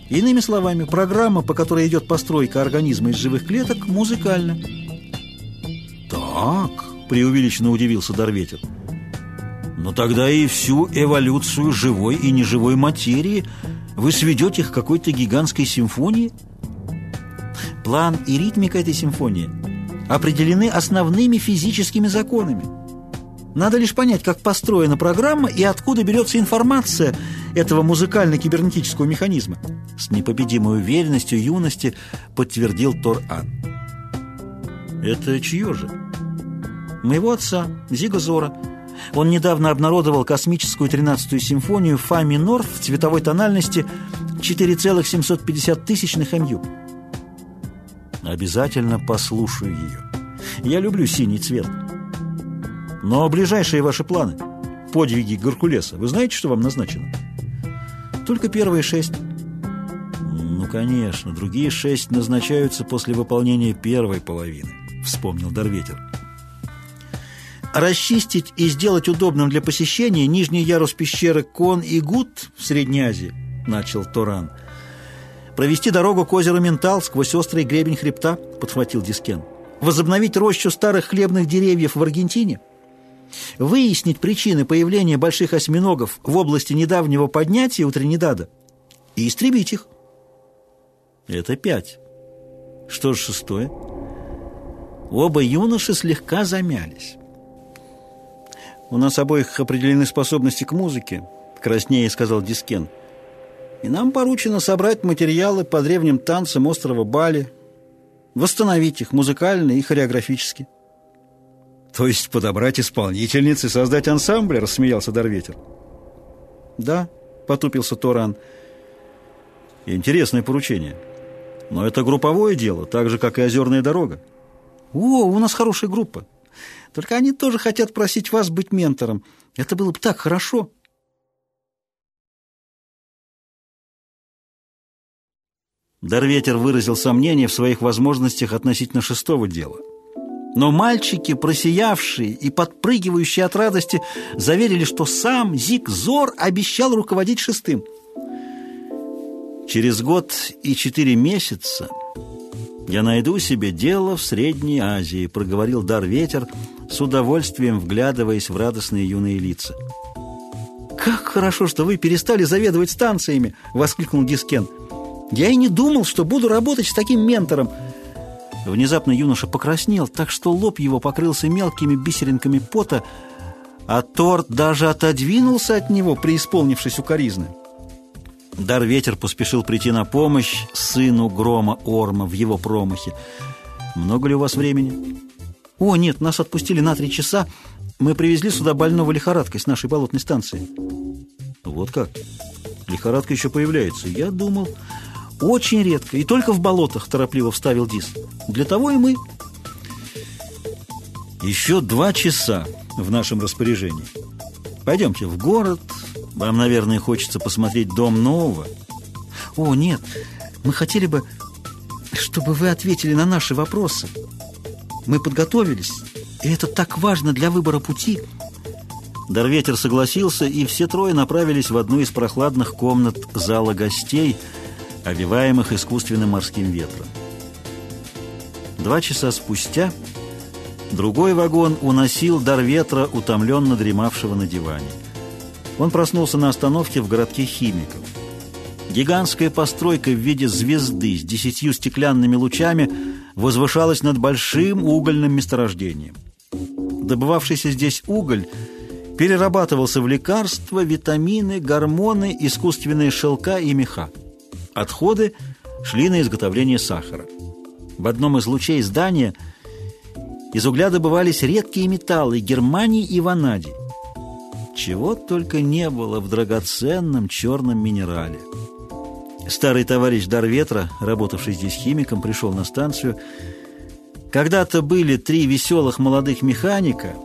Иными словами, программа, по которой идет постройка организма из живых клеток, музыкальна. «Так», — преувеличенно удивился Дарветер, «но тогда и всю эволюцию живой и неживой материи вы сведете к какой-то гигантской симфонии?» План и ритмика этой симфонии определены основными физическими законами. Надо лишь понять, как построена программа и откуда берется информация этого музыкально-кибернетического механизма. С непобедимой уверенностью юности подтвердил Тор-Ан. «Это чье же?» «Моего отца, Зига Зора. Он недавно обнародовал космическую 13-ю симфонию фа минор в цветовой тональности 4,750 тысячных МЮ. Обязательно послушаю ее. Я люблю синий цвет». Но ближайшие ваши планы, подвиги Геркулеса, вы знаете, что вам назначено? Только первые шесть. Ну, конечно, другие шесть назначаются после выполнения первой половины, вспомнил Дар Ветер. Расчистить и сделать удобным для посещения нижний ярус пещеры Кон-и-Гут в Средней Азии, начал Тор Ан. Провести дорогу к озеру Ментал сквозь острый гребень хребта, подхватил Дис Кен. Возобновить рощу старых хлебных деревьев в Аргентине – выяснить причины появления больших осьминогов в области недавнего поднятия у Тринидада и истребить их. Это пять. Что же шестое? Оба юноши слегка замялись. «У нас обоих определены способности к музыке», — краснее сказал Дискен. «И нам поручено собрать материалы по древним танцам острова Бали, восстановить их музыкально и хореографически». «То есть подобрать исполнительниц и создать ансамбль?» — рассмеялся Дарветер. «Да», — потупился Торан. «Интересное поручение. Но это групповое дело, так же, как и озерная дорога». «О, у нас хорошая группа. Только они тоже хотят просить вас быть ментором. Это было бы так хорошо». Дарветер выразил сомнение в своих возможностях относительно шестого дела — но мальчики, просиявшие и подпрыгивающие от радости, заверили, что сам Зиг Зор обещал руководить шестым. «Через год и четыре месяца я найду себе дело в Средней Азии», проговорил Дар Ветер, с удовольствием вглядываясь в радостные юные лица. «Как хорошо, что вы перестали заведовать станциями!» — воскликнул Дискен. «Я и не думал, что буду работать с таким ментором!» Внезапно юноша покраснел, так что лоб его покрылся мелкими бисеринками пота, а торт даже отодвинулся от него, преисполнившись укоризны. Дар Ветер поспешил прийти на помощь сыну Грома Орма в его промахе. «Много ли у вас времени?» «О, нет, нас отпустили на три часа. Мы привезли сюда больного лихорадкой с нашей болотной станции». «Вот как? Лихорадка еще появляется. Я думал...» Очень редко, и только в болотах, торопливо вставил Дис. Для того и мы. Еще два часа в нашем распоряжении. Пойдемте в город. Вам, наверное, хочется посмотреть дом нового. О, нет, мы хотели бы, чтобы вы ответили на наши вопросы. Мы подготовились, и это так важно для выбора пути. Дарветер согласился, и все трое направились в одну из прохладных комнат зала гостей – овиваемых искусственным морским ветром. Два часа спустя другой вагон уносил дар ветра, утомленно дремавшего на диване. Он проснулся на остановке в городке химиков. Гигантская постройка в виде звезды с десятью стеклянными лучами возвышалась над большим угольным месторождением. Добывавшийся здесь уголь перерабатывался в лекарства, витамины, гормоны, искусственные шелка и меха. Отходы шли на изготовление сахара. В одном из лучей здания из угля добывались редкие металлы Германии и ванадий. Чего только не было в драгоценном черном минерале. Старый товарищ Дарветра, работавший здесь химиком, пришел на станцию. Когда-то были три веселых молодых механика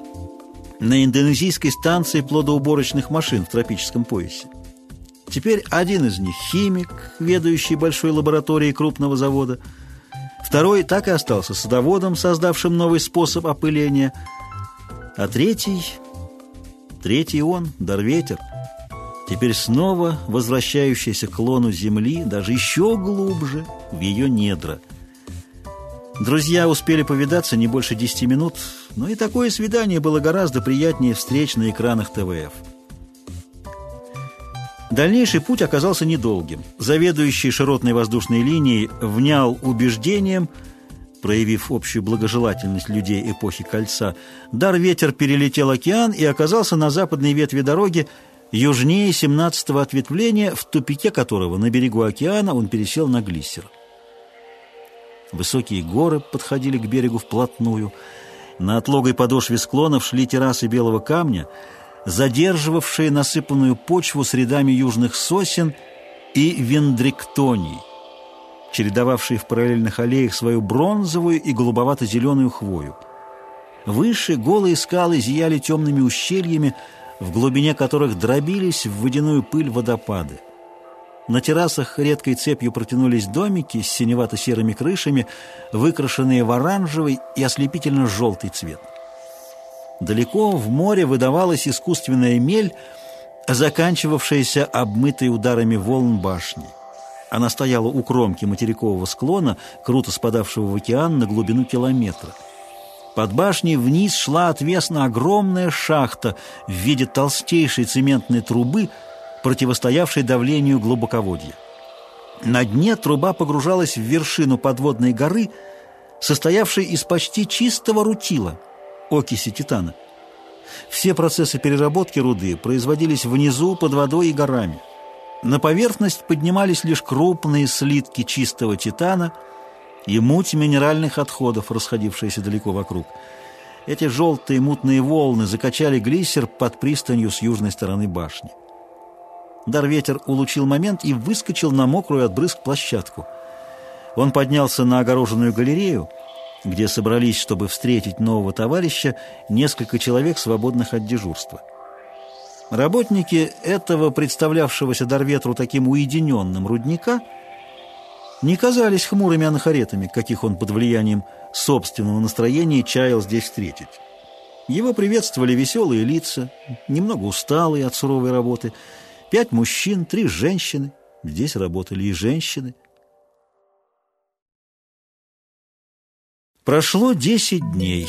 на индонезийской станции плодоуборочных машин в тропическом поясе. Теперь один из них химик, ведающий большой лабораторией крупного завода. Второй так и остался садоводом, создавшим новый способ опыления. А третий... Третий он, Дарветер — теперь снова возвращающаяся к лону земли, даже еще глубже, в ее недра. Друзья успели повидаться не больше десяти минут, но и такое свидание было гораздо приятнее встреч на экранах ТВФ. Дальнейший путь оказался недолгим. Заведующий широтной воздушной линией внял убеждением, проявив общую благожелательность людей эпохи Кольца, дар ветер перелетел океан и оказался на западной ветви дороги, южнее 17-го ответвления, в тупике которого на берегу океана он пересел на глиссер. Высокие горы подходили к берегу вплотную. На отлогой подошве склонов шли террасы белого камня, задерживавшие насыпанную почву с рядами южных сосен и вендриктоний, чередовавшие в параллельных аллеях свою бронзовую и голубовато-зеленую хвою. Выше голые скалы зияли темными ущельями, в глубине которых дробились в водяную пыль водопады. На террасах редкой цепью протянулись домики с синевато-серыми крышами, выкрашенные в оранжевый и ослепительно-желтый цвет. Далеко в море выдавалась искусственная мель, заканчивавшаяся обмытой ударами волн башни. Она стояла у кромки материкового склона, круто спадавшего в океан на глубину километра. Под башней вниз шла отвесно огромная шахта в виде толстейшей цементной трубы, противостоявшей давлению глубоководья. На дне труба погружалась в вершину подводной горы, состоявшей из почти чистого рутила, окиси титана. Все процессы переработки руды производились внизу, под водой и горами. На поверхность поднимались лишь крупные слитки чистого титана – и муть минеральных отходов, расходившаяся далеко вокруг. Эти желтые мутные волны закачали глиссер под пристанью с южной стороны башни. Дарветер улучил момент и выскочил на мокрую от брызг площадку. Он поднялся на огороженную галерею, где собрались, чтобы встретить нового товарища, несколько человек, свободных от дежурства. Работники этого, представлявшегося Дарветру таким уединенным рудника, не казались хмурыми анахаретами, каких он под влиянием собственного настроения чаял здесь встретить. Его приветствовали веселые лица, немного усталые от суровой работы. Пять мужчин, три женщины. Здесь работали и женщины. Прошло десять дней,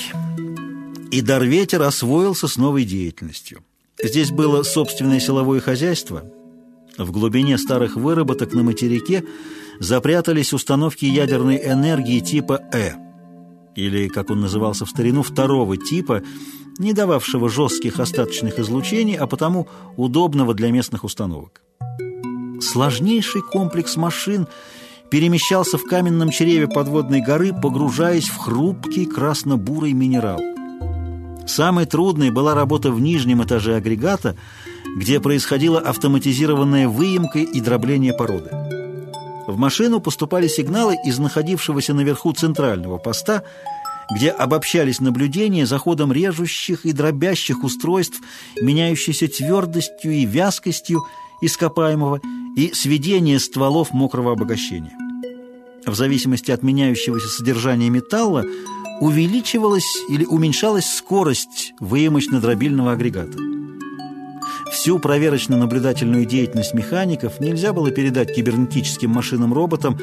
и Дарветер освоился с новой деятельностью. Здесь было собственное силовое хозяйство. В глубине старых выработок на материке – запрятались установки ядерной энергии типа «Э», или, как он назывался в старину, второго типа, не дававшего жестких остаточных излучений, а потому удобного для местных установок. Сложнейший комплекс машин перемещался в каменном чреве подводной горы, погружаясь в хрупкий красно-бурый минерал. Самой трудной была работа в нижнем этаже агрегата, где происходила автоматизированная выемка и дробление породы. В машину поступали сигналы из находившегося наверху центрального поста, где обобщались наблюдения за ходом режущих и дробящих устройств, меняющейся твердостью и вязкостью ископаемого и сведение стволов мокрого обогащения. В зависимости от меняющегося содержания металла увеличивалась или уменьшалась скорость выемочно-дробильного агрегата. Всю проверочно-наблюдательную деятельность механиков нельзя было передать кибернетическим машинам-роботам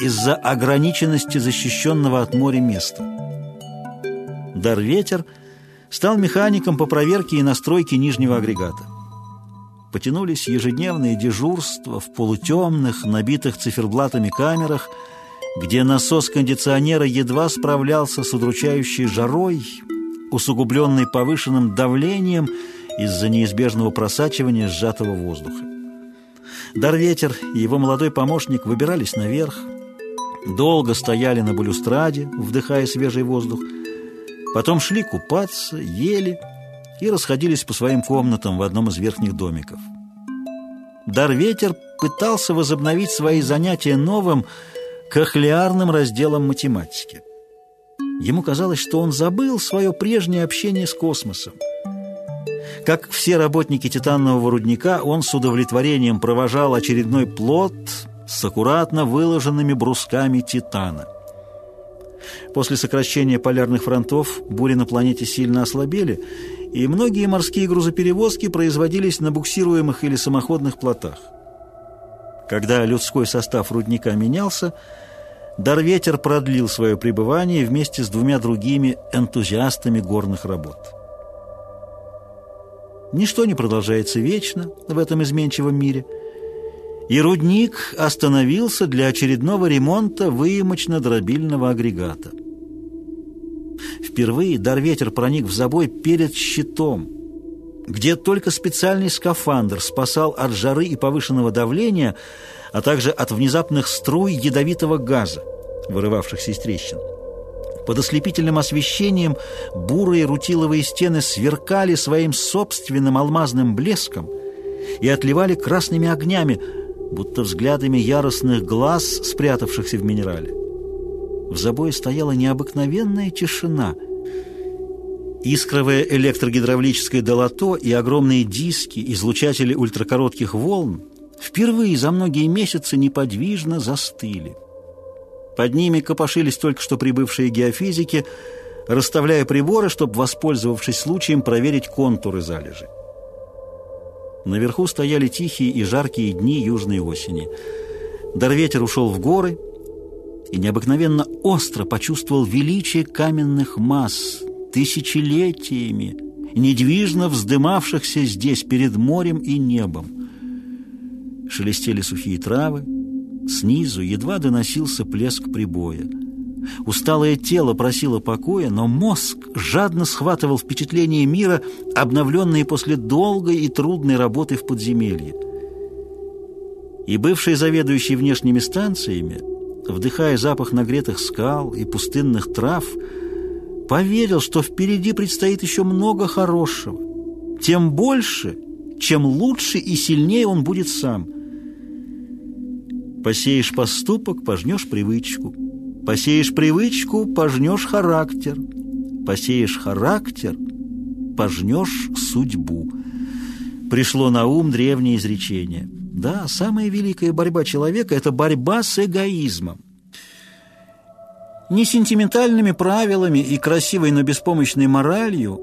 из-за ограниченности защищенного от моря места. Дарветер стал механиком по проверке и настройке нижнего агрегата. Потянулись ежедневные дежурства в полутемных, набитых циферблатами камерах, где насос кондиционера едва справлялся с удручающей жарой, усугубленный повышенным давлением из-за неизбежного просачивания сжатого воздуха. Дарветер и его молодой помощник выбирались наверх, долго стояли на балюстраде, вдыхая свежий воздух, потом шли купаться, ели и расходились по своим комнатам в одном из верхних домиков. Дарветер пытался возобновить свои занятия новым, кохлеарным разделом математики. Ему казалось, что он забыл свое прежнее общение с космосом. Как все работники титанового рудника, он с удовлетворением провожал очередной плод с аккуратно выложенными брусками титана. После сокращения полярных фронтов бури на планете сильно ослабели, и многие морские грузоперевозки производились на буксируемых или самоходных плотах. Когда людской состав рудника менялся, Дарветер продлил свое пребывание вместе с двумя другими энтузиастами горных работ. Ничто не продолжается вечно в этом изменчивом мире, и рудник остановился для очередного ремонта выемочно-дробильного агрегата. Впервые Дарветер проник в забой перед щитом, где только специальный скафандр спасал от жары и повышенного давления – а также от внезапных струй ядовитого газа, вырывавшихся из трещин. Под ослепительным освещением бурые рутиловые стены сверкали своим собственным алмазным блеском и отливали красными огнями, будто взглядами яростных глаз, спрятавшихся в минерале. В забое стояла необыкновенная тишина. Искровое электрогидравлическое долото и огромные диски, излучатели ультракоротких волн впервые за многие месяцы неподвижно застыли. Под ними копошились только что прибывшие геофизики, расставляя приборы, чтобы, воспользовавшись случаем, проверить контуры залежи. Наверху стояли тихие и жаркие дни южной осени. Дарветер ушел в горы и необыкновенно остро почувствовал величие каменных масс, тысячелетиями, недвижно вздымавшихся здесь перед морем и небом шелестели сухие травы, снизу едва доносился плеск прибоя. Усталое тело просило покоя, но мозг жадно схватывал впечатления мира, обновленные после долгой и трудной работы в подземелье. И бывший заведующий внешними станциями, вдыхая запах нагретых скал и пустынных трав, поверил, что впереди предстоит еще много хорошего. Тем больше, чем лучше и сильнее он будет сам – Посеешь поступок, пожнешь привычку. Посеешь привычку, пожнешь характер. Посеешь характер, пожнешь судьбу. Пришло на ум древнее изречение. Да, самая великая борьба человека – это борьба с эгоизмом. Не сентиментальными правилами и красивой, но беспомощной моралью,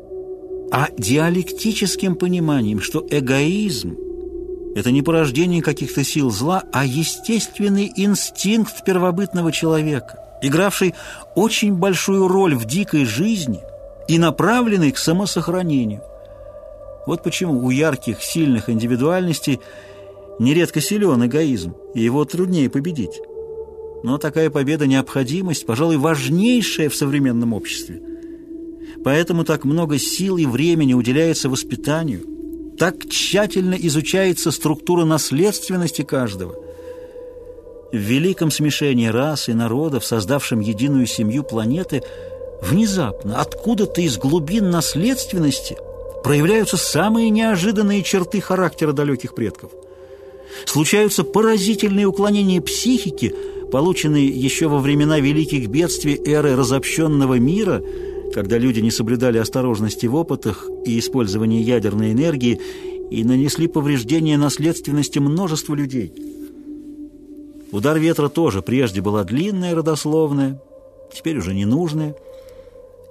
а диалектическим пониманием, что эгоизм – это не порождение каких-то сил зла, а естественный инстинкт первобытного человека, игравший очень большую роль в дикой жизни и направленный к самосохранению. Вот почему у ярких, сильных индивидуальностей нередко силен эгоизм, и его труднее победить. Но такая победа – необходимость, пожалуй, важнейшая в современном обществе. Поэтому так много сил и времени уделяется воспитанию – так тщательно изучается структура наследственности каждого. В великом смешении рас и народов, создавшем единую семью планеты, внезапно, откуда-то из глубин наследственности проявляются самые неожиданные черты характера далеких предков. Случаются поразительные уклонения психики, полученные еще во времена великих бедствий эры разобщенного мира – когда люди не соблюдали осторожности в опытах и использовании ядерной энергии и нанесли повреждения наследственности множеству людей. Удар ветра тоже прежде была длинная родословная, теперь уже ненужная.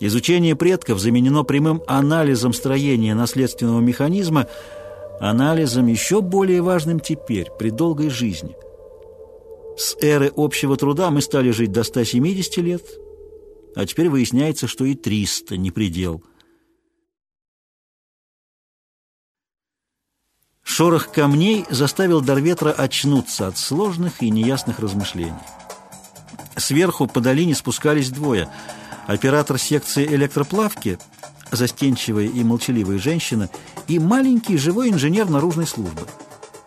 Изучение предков заменено прямым анализом строения наследственного механизма, анализом еще более важным теперь, при долгой жизни. С эры общего труда мы стали жить до 170 лет – а теперь выясняется, что и 300 не предел. Шорох камней заставил Дарветра очнуться от сложных и неясных размышлений. Сверху по долине спускались двое. Оператор секции электроплавки, застенчивая и молчаливая женщина, и маленький живой инженер наружной службы.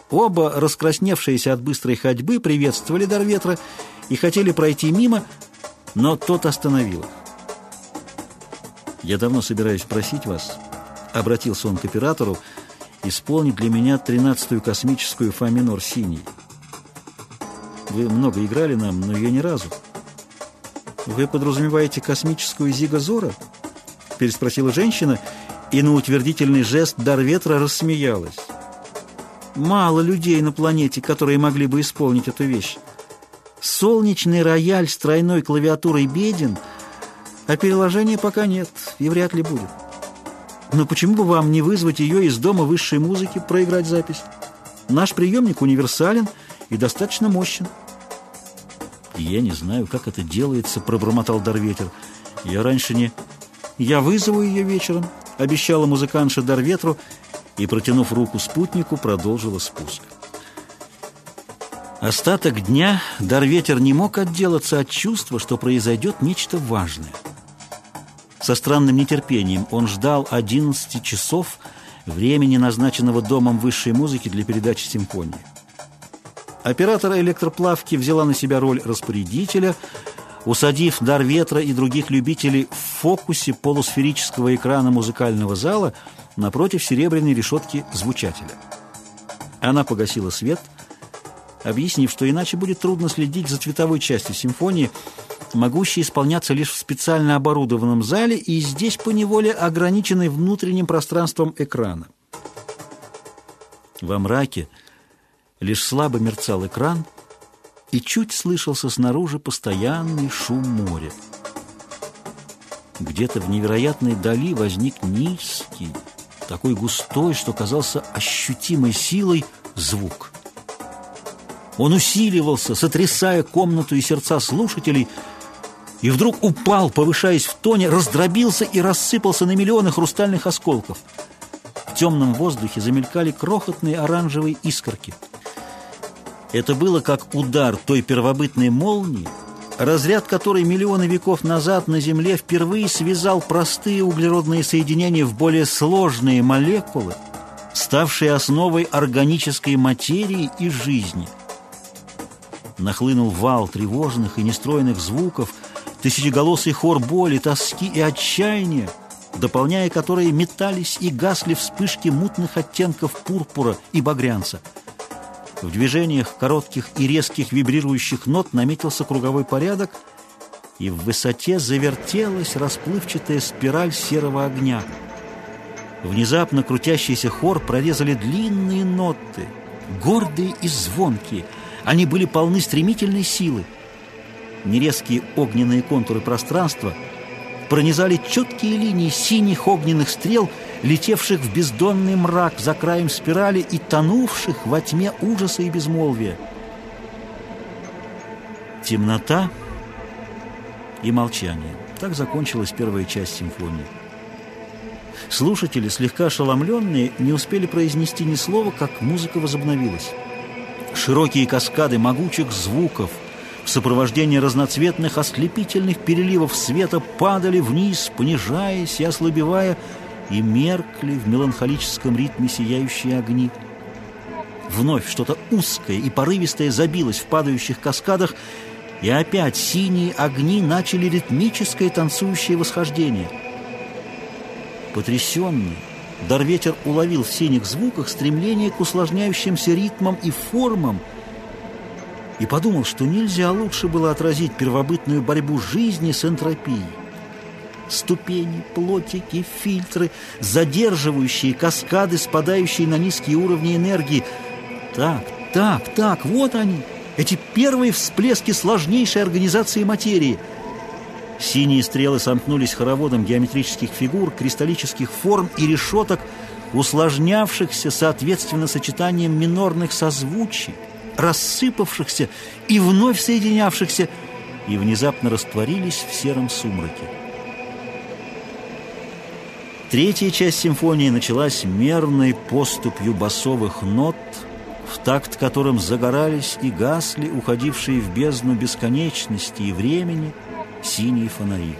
Оба, раскрасневшиеся от быстрой ходьбы, приветствовали Дарветра и хотели пройти мимо, но тот остановил их. «Я давно собираюсь просить вас», — обратился он к оператору, «исполнить для меня тринадцатую космическую фа минор синий. Вы много играли нам, но я ни разу». «Вы подразумеваете космическую Зига-Зора?» — переспросила женщина, и на утвердительный жест Дарветра рассмеялась. «Мало людей на планете, которые могли бы исполнить эту вещь. Солнечный рояль с тройной клавиатурой беден, а переложения пока нет и вряд ли будет. Но почему бы вам не вызвать ее из дома высшей музыки, проиграть запись? Наш приемник универсален и достаточно мощен». «Я не знаю, как это делается», — пробормотал Дарветер. «Я раньше не...» «Я вызову ее вечером», — обещала музыкантша Дарветру и, протянув руку спутнику, продолжила спуск. Остаток дня Дарветер не мог отделаться от чувства, что произойдет нечто важное. Со странным нетерпением он ждал 11 часов времени, назначенного Домом высшей музыки для передачи симфонии. Оператор электроплавки взяла на себя роль распорядителя, усадив дар ветра и других любителей в фокусе полусферического экрана музыкального зала напротив серебряной решетки звучателя. Она погасила свет, объяснив, что иначе будет трудно следить за цветовой частью симфонии, могущей исполняться лишь в специально оборудованном зале и здесь поневоле ограниченной внутренним пространством экрана. Во мраке Лишь слабо мерцал экран, и чуть слышался снаружи постоянный шум моря. Где-то в невероятной дали возник низкий, такой густой, что казался ощутимой силой, звук. Он усиливался, сотрясая комнату и сердца слушателей, и вдруг упал, повышаясь в тоне, раздробился и рассыпался на миллионы хрустальных осколков. В темном воздухе замелькали крохотные оранжевые искорки – это было как удар той первобытной молнии, разряд которой миллионы веков назад на Земле впервые связал простые углеродные соединения в более сложные молекулы, ставшие основой органической материи и жизни. Нахлынул вал тревожных и нестроенных звуков, тысячеголосый хор боли, тоски и отчаяния, дополняя которые метались и гасли вспышки мутных оттенков пурпура и багрянца – в движениях коротких и резких вибрирующих нот наметился круговой порядок, и в высоте завертелась расплывчатая спираль серого огня. Внезапно крутящийся хор прорезали длинные ноты, гордые и звонкие. Они были полны стремительной силы. Нерезкие огненные контуры пространства пронизали четкие линии синих огненных стрел — летевших в бездонный мрак за краем спирали и тонувших во тьме ужаса и безмолвия. Темнота и молчание. Так закончилась первая часть симфонии. Слушатели, слегка ошеломленные, не успели произнести ни слова, как музыка возобновилась. Широкие каскады могучих звуков в сопровождении разноцветных ослепительных переливов света падали вниз, понижаясь и ослабевая, и меркли в меланхолическом ритме сияющие огни. Вновь что-то узкое и порывистое забилось в падающих каскадах, и опять синие огни начали ритмическое танцующее восхождение. Потрясенный, Дарветер уловил в синих звуках стремление к усложняющимся ритмам и формам и подумал, что нельзя лучше было отразить первобытную борьбу жизни с энтропией ступени, плотики, фильтры, задерживающие каскады, спадающие на низкие уровни энергии. Так, так, так, вот они, эти первые всплески сложнейшей организации материи. Синие стрелы сомкнулись хороводом геометрических фигур, кристаллических форм и решеток, усложнявшихся соответственно сочетанием минорных созвучий, рассыпавшихся и вновь соединявшихся, и внезапно растворились в сером сумраке. Третья часть симфонии началась мерной поступью басовых нот, в такт которым загорались и гасли уходившие в бездну бесконечности и времени синие фонари.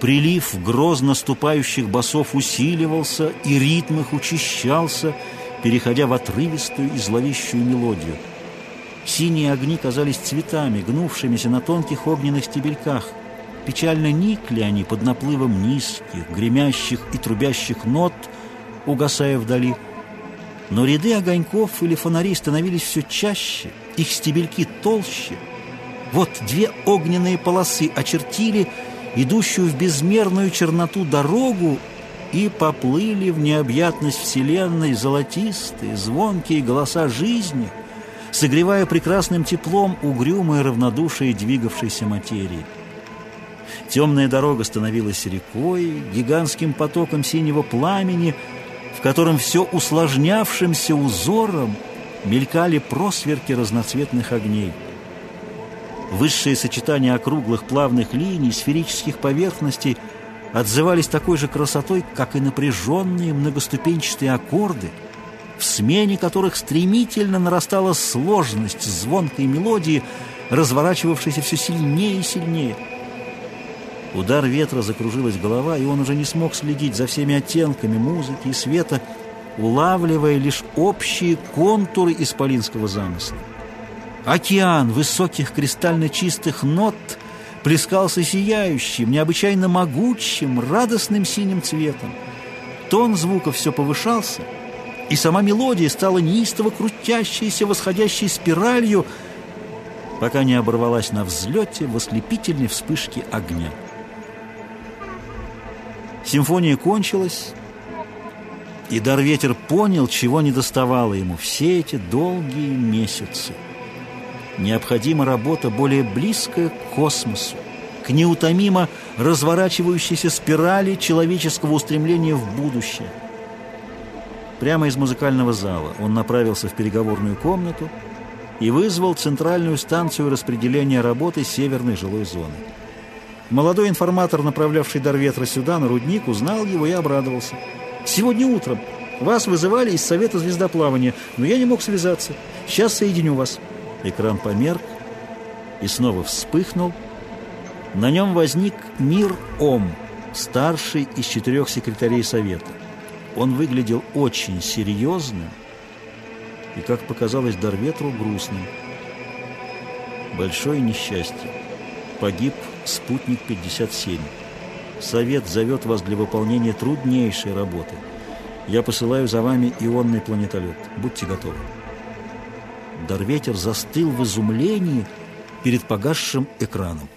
Прилив грозно ступающих басов усиливался, и ритм их учащался, переходя в отрывистую и зловещую мелодию. Синие огни казались цветами, гнувшимися на тонких огненных стебельках. Печально никли они под наплывом низких, гремящих и трубящих нот, угасая вдали. Но ряды огоньков или фонарей становились все чаще, их стебельки толще. Вот две огненные полосы очертили идущую в безмерную черноту дорогу и поплыли в необъятность Вселенной золотистые, звонкие голоса жизни, согревая прекрасным теплом угрюмое равнодушие двигавшейся материи. Темная дорога становилась рекой, гигантским потоком синего пламени, в котором все усложнявшимся узором мелькали просверки разноцветных огней. Высшие сочетания округлых плавных линий, сферических поверхностей отзывались такой же красотой, как и напряженные многоступенчатые аккорды, в смене которых стремительно нарастала сложность звонкой мелодии, разворачивавшейся все сильнее и сильнее. Удар ветра закружилась голова, и он уже не смог следить за всеми оттенками музыки и света, улавливая лишь общие контуры исполинского замысла. Океан высоких кристально чистых нот плескался сияющим, необычайно могучим, радостным синим цветом. Тон звука все повышался, и сама мелодия стала неистово крутящейся, восходящей спиралью, пока не оборвалась на взлете в ослепительной вспышке огня. Симфония кончилась, и Дарветер понял, чего не доставало ему все эти долгие месяцы. Необходима работа более близкая к космосу, к неутомимо разворачивающейся спирали человеческого устремления в будущее. Прямо из музыкального зала он направился в переговорную комнату и вызвал центральную станцию распределения работы северной жилой зоны. Молодой информатор, направлявший дар ветра сюда, на рудник, узнал его и обрадовался. «Сегодня утром вас вызывали из Совета звездоплавания, но я не мог связаться. Сейчас соединю вас». Экран померк и снова вспыхнул. На нем возник Мир Ом, старший из четырех секретарей Совета. Он выглядел очень серьезным и, как показалось Дарветру, грустным. Большое несчастье. Погиб спутник 57. Совет зовет вас для выполнения труднейшей работы. Я посылаю за вами ионный планетолет. Будьте готовы. Дарветер застыл в изумлении перед погасшим экраном.